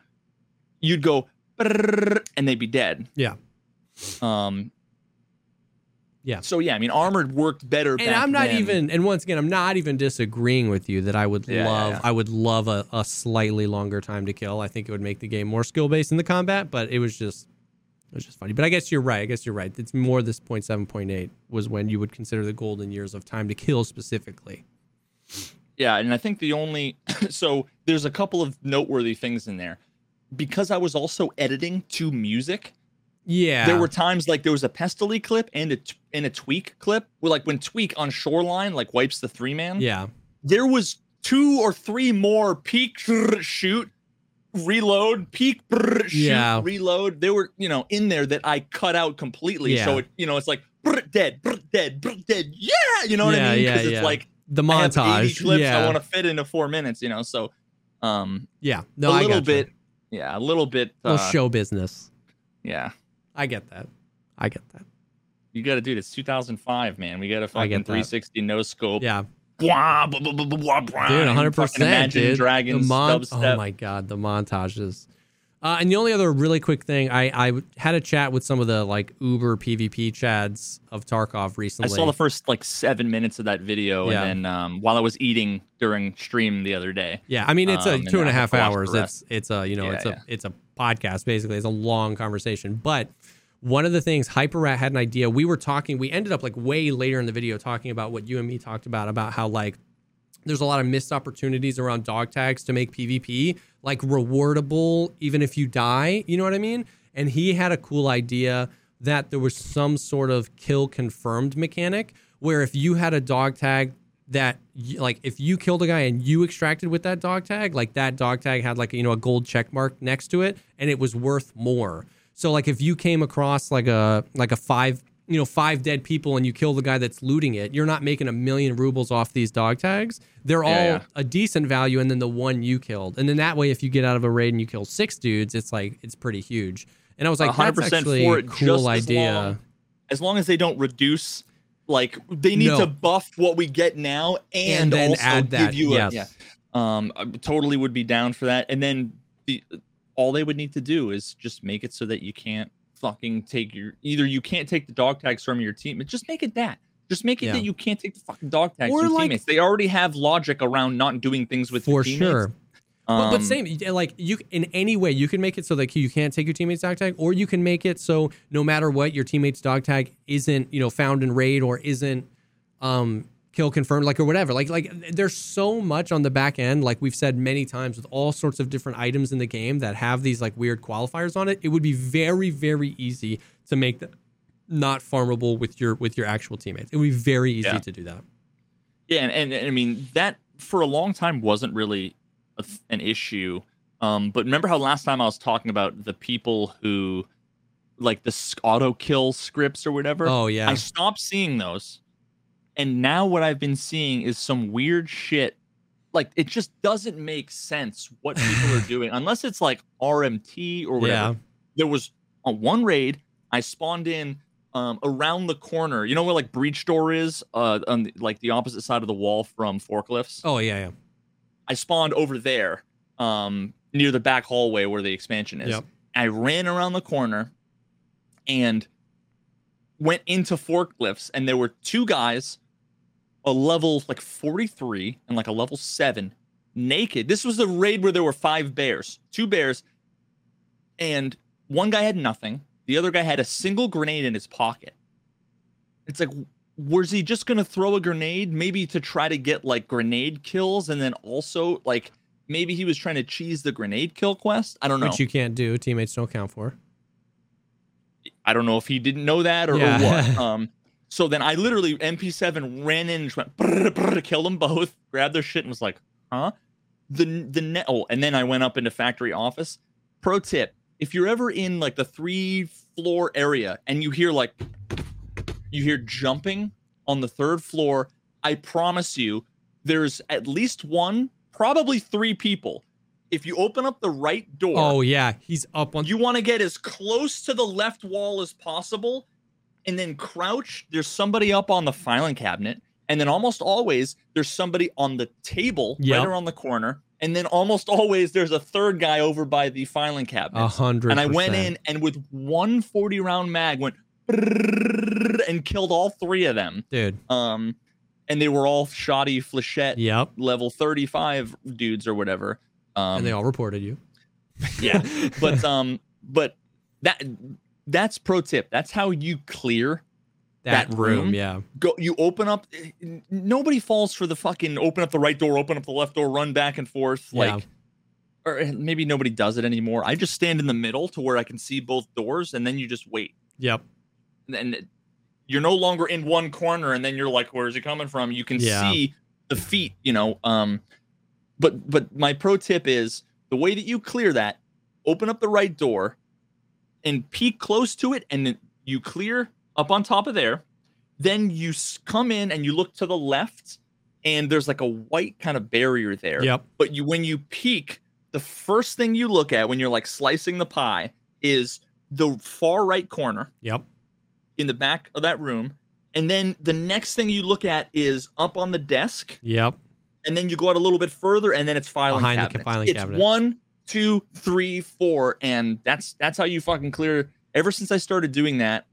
you'd go and they'd be dead. Yeah. Um. Yeah. So yeah, I mean, armored worked better. And I'm not then. even, and once again, I'm not even disagreeing with you that I would Yeah, yeah, love, yeah. I would love a, a slightly longer time to kill. I think it would make the game more skill based in the combat, but it was just, it was just funny. But I guess you're right. I guess you're right. It's more this point seven, point eight was when you would consider the golden years of time to kill specifically. Yeah, and I think the only [COUGHS] so there's a couple of noteworthy things in there because I was also editing to music. Yeah. There were times like there was a Pestily clip and a t- and a Tweak clip where like when Tweak on Shoreline like wipes the three man. yeah. There was two or three more peek shoot reload peek shoot Yeah. reload. They were you know in there that I cut out completely. yeah. So it you know it's like brr, dead dead dead yeah you know what Yeah, I mean yeah, it's yeah. like The I have 80 montage. clips yeah. I want to fit into four minutes, you know. So, um, yeah. No, a I little bit, yeah, a little bit. A little Uh, show business. yeah, I get that. I get that. you got to do this. 2005, man. We got a I fucking 360 no scope. Yeah. Blah, blah, blah, blah, blah, dude, and 100. fucking percent Imagine dude. Dragons the mon- Oh my god, the montages. Uh, and the only other really quick thing, I I had a chat with some of the like Uber PvP chads of Tarkov recently. I saw the first like seven minutes of that video, Yeah. and then um, while I was eating during stream the other day. yeah, I mean it's um, a and two and a I half to hours. It's it's a you know Yeah, it's yeah. a it's a podcast basically. It's a long conversation, but. One of the things HyperRat had an idea. We were talking. We ended up like way later in the video talking about what you and me talked about about how like there's a lot of missed opportunities around dog tags to make PvP like rewardable even if you die. You know what I mean? And he had a cool idea that there was some sort of kill confirmed mechanic where if you had a dog tag that like if you killed a guy and you extracted with that dog tag, like that dog tag had like you know a gold check mark next to it and it was worth more. So like if you came across like a like a five you know five dead people and you kill the guy that's looting it, you're not making a million rubles off these dog tags. They're all Yeah, yeah. a decent value, and then the one you killed, and then that way if you get out of a raid and you kill six dudes, it's like it's pretty huge. And I was like, that's 100% actually for it, cool just as idea. long- As long as they don't reduce, like they need No. to buff what we get now and, And then also add that, give you yes. a yeah. Um, I totally would be down for that. And then the all they would need to do is just make it so that you can't fucking take your either you can't take the dog tags from your team. Just make it that. Just make it Yeah. that you can't take the fucking dog tags Or from like- teammates. They already have logic around not doing things with for your sure. But, but Um, same, like you in any way, you can make it so that you can't take your teammate's dog tag, or you can make it so no matter what, your teammate's dog tag isn't you know found in raid or isn't um kill confirmed, like or whatever. Like like there's so much on the back end, like we've said many times, with all sorts of different items in the game that have these like weird qualifiers on it. It would be very very easy to make that not farmable with your with your actual teammates. It would be very easy Yeah. to do that. Yeah, and, and, and I mean that for a long time wasn't really a, an issue. Um, but remember how last time I was talking about the people who like the auto kill scripts or whatever? Oh yeah. I stopped seeing those. And now what I've been seeing is some weird shit. Like it just doesn't make sense what people are [LAUGHS] doing unless it's like RMT or whatever. yeah. There was on one raid, I spawned in um, around the corner. You know where like breach door is, uh, on the, like the opposite side of the wall from forklifts. Oh yeah, yeah. I spawned over there, um, near the back hallway where the expansion is. Yep. I ran around the corner and went into forklifts, and there were two guys, a level like 43 and like a level seven, naked. This was the raid where there were five bears, two bears, and one guy had nothing. The other guy had a single grenade in his pocket. It's like, was he just gonna throw a grenade, maybe to try to get like grenade kills, and then also like maybe he was trying to cheese the grenade kill quest? I don't know. Which you can't do. Teammates don't count for. I don't know if he didn't know that or, or what. [LAUGHS] Um, so then I literally MP7 ran in and just went brr, brr, killed them both, [LAUGHS] grabbed their shit and was like, huh? The the net oh, and then I went up into factory office. Pro tip: if you're ever in like the three floor area and you hear like you hear jumping on the third floor, I promise you there's at least one, probably three people. If you open up the right door, Oh yeah, he's up on. you want to get as close to the left wall as possible and then crouch. There's somebody up on the filing cabinet. And then almost always there's somebody on the table Yep. right around the corner. And then almost [LAUGHS] always there's a third guy over by the filing cabinet. a hundred. and I went in and with one 40 round mag went and killed all three of them. dude. Um, and they were all shoddy flechette Yep. level 35 dudes or whatever. Um, and they all reported you. [LAUGHS] yeah [LAUGHS] but um but that that's pro tip that's how you clear that, that room, room? yeah. go you open up nobody falls for the fucking open up the right door open up the left door run back and forth Yeah. like or eh, maybe nobody does it anymore i just stand in the middle to where i can see both doors and then you just wait Yep. And you're no longer in one corner and then you're like where's he coming from you can Yeah. see the feet you know um but but my pro tip is the way that you clear that open up the right door and peek close to it and then you clear up on top of there then you come in and you look to the left and there's like a white kind of barrier there Yep. but you when you peek the first thing you look at when you're like slicing the pie is the far right corner Yep. In the back of that room. And then the next thing you look at is up on the desk, Yep. and then you go out a little bit further, and then it's filing Behind the cabinets. filing it's cabinet. one, two, three, four, and that's that's how you fucking clear. Ever since I started doing that,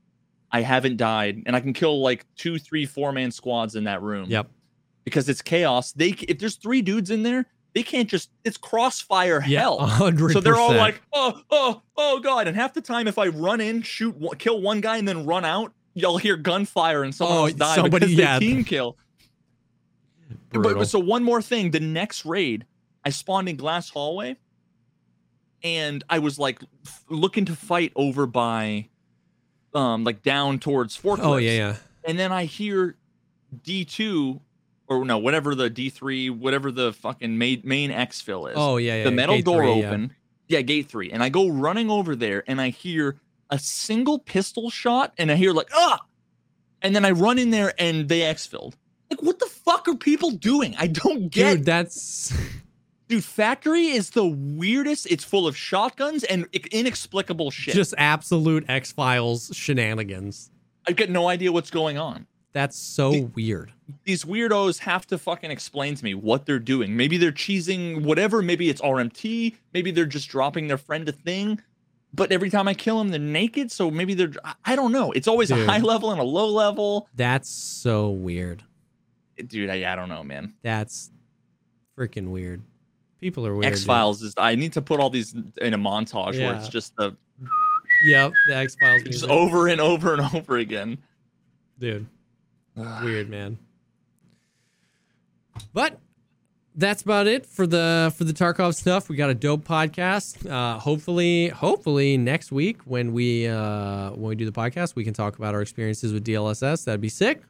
I haven't died, and I can kill like two, three, four man squads in that room. Yep. because it's chaos. They if there's three dudes in there, they can't just. It's crossfire Yeah. hell. A hundred. So they're all like, oh, oh, oh, god! And half the time, if I run in, shoot, kill one guy, and then run out, you'll hear gunfire and someone Oh, else die somebody- because yeah. they team kill. But, but so one more thing, the next raid, I spawned in glass hallway, and I was like f- looking to fight over by, um, like down towards forklifts. oh yeah, yeah. And then I hear D two, or no, whatever the D three, whatever the fucking main main exfil is Oh yeah, yeah. the metal door three, open. Yeah. gate three. And I go running over there and I hear a single pistol shot and I hear like, ah! And then I run in there and they exfilled. Like, what the fuck are people doing? I don't get. Dude, [LAUGHS] Dude, Factory is the weirdest. It's full of shotguns and inexplicable shit. just absolute X Files shenanigans. I've got no idea what's going on. That's so The- weird. These weirdos have to fucking explain to me what they're doing. Maybe they're cheesing whatever. Maybe it's RMT. Maybe they're just dropping their friend a thing. But every time I kill them, they're naked. So maybe they're. I- don't know. It's always Dude. a high level and a low level. That's so weird. Dude, I, I don't know, man. That's freaking weird. People are weird. X Files is. I need to put all these in a montage where it's just the. Yep, the X Files. just over and over and [LAUGHS] over again. Dude, weird man. But that's about it for the for the Tarkov stuff. We got a dope podcast. Uh, hopefully, hopefully next week when we uh, when we do the podcast, we can talk about our experiences with DLSS. That'd be sick.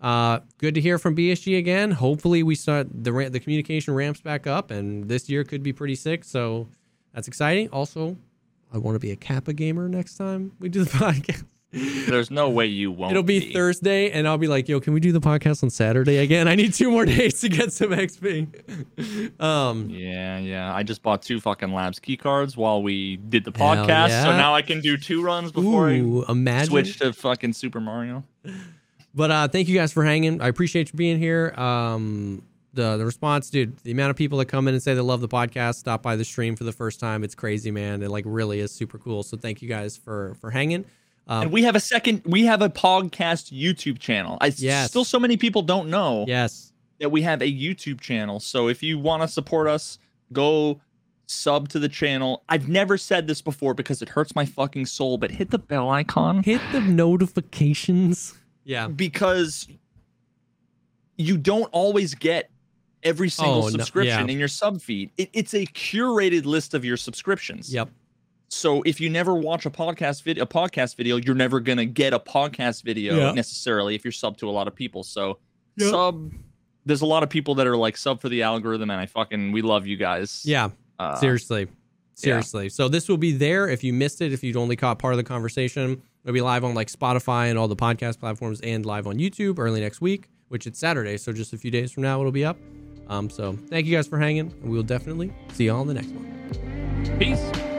Uh, good to hear from BSG again. Hopefully, we start the the communication ramps back up, and this year could be pretty sick. So that's exciting. Also, I want to be a Kappa gamer next time we do the [LAUGHS] podcast. There's no way you won't. It'll be, Thursday, and I'll be like, "Yo, can we do the podcast on Saturday again? I need two more [LAUGHS] days to get some XP." um, Yeah, yeah. I just bought two fucking labs key cards while we did the podcast, so now I can do two runs before ooh, I imagine. switch to fucking Super Mario. But uh, thank you guys for hanging. I appreciate you being here. Um, the the response, dude, the amount of people that come in and say they love the podcast, stop by the stream for the first time, it's crazy, man. It like really is super cool. So thank you guys for for hanging. Um, and we have a second. We have a podcast YouTube channel. I Yes. still so many people don't know yes, that we have a YouTube channel. So if you want to support us, go sub to the channel. I've never said this before because it hurts my fucking soul, but hit the bell icon hit the notifications. Yeah, because you don't always get every single Oh, no- subscription yeah. in your sub feed. It, it's a curated list of your subscriptions. yep, So if you never watch a podcast video, a podcast video, you're never gonna get a podcast video Yeah. necessarily if you're sub to a lot of people. So Yep. sub. There's a lot of people that are like sub for the algorithm, and I fucking we love you guys. yeah. Uh, Seriously. Seriously. So this will be there if you missed it, if you'd only caught part of the conversation. It'll be live on like Spotify and all the podcast platforms and live on YouTube early next week, which it's Saturday. So just a few days from now, it'll be up. Um, so thank you guys for hanging. And we will definitely see you all in the next one. Peace.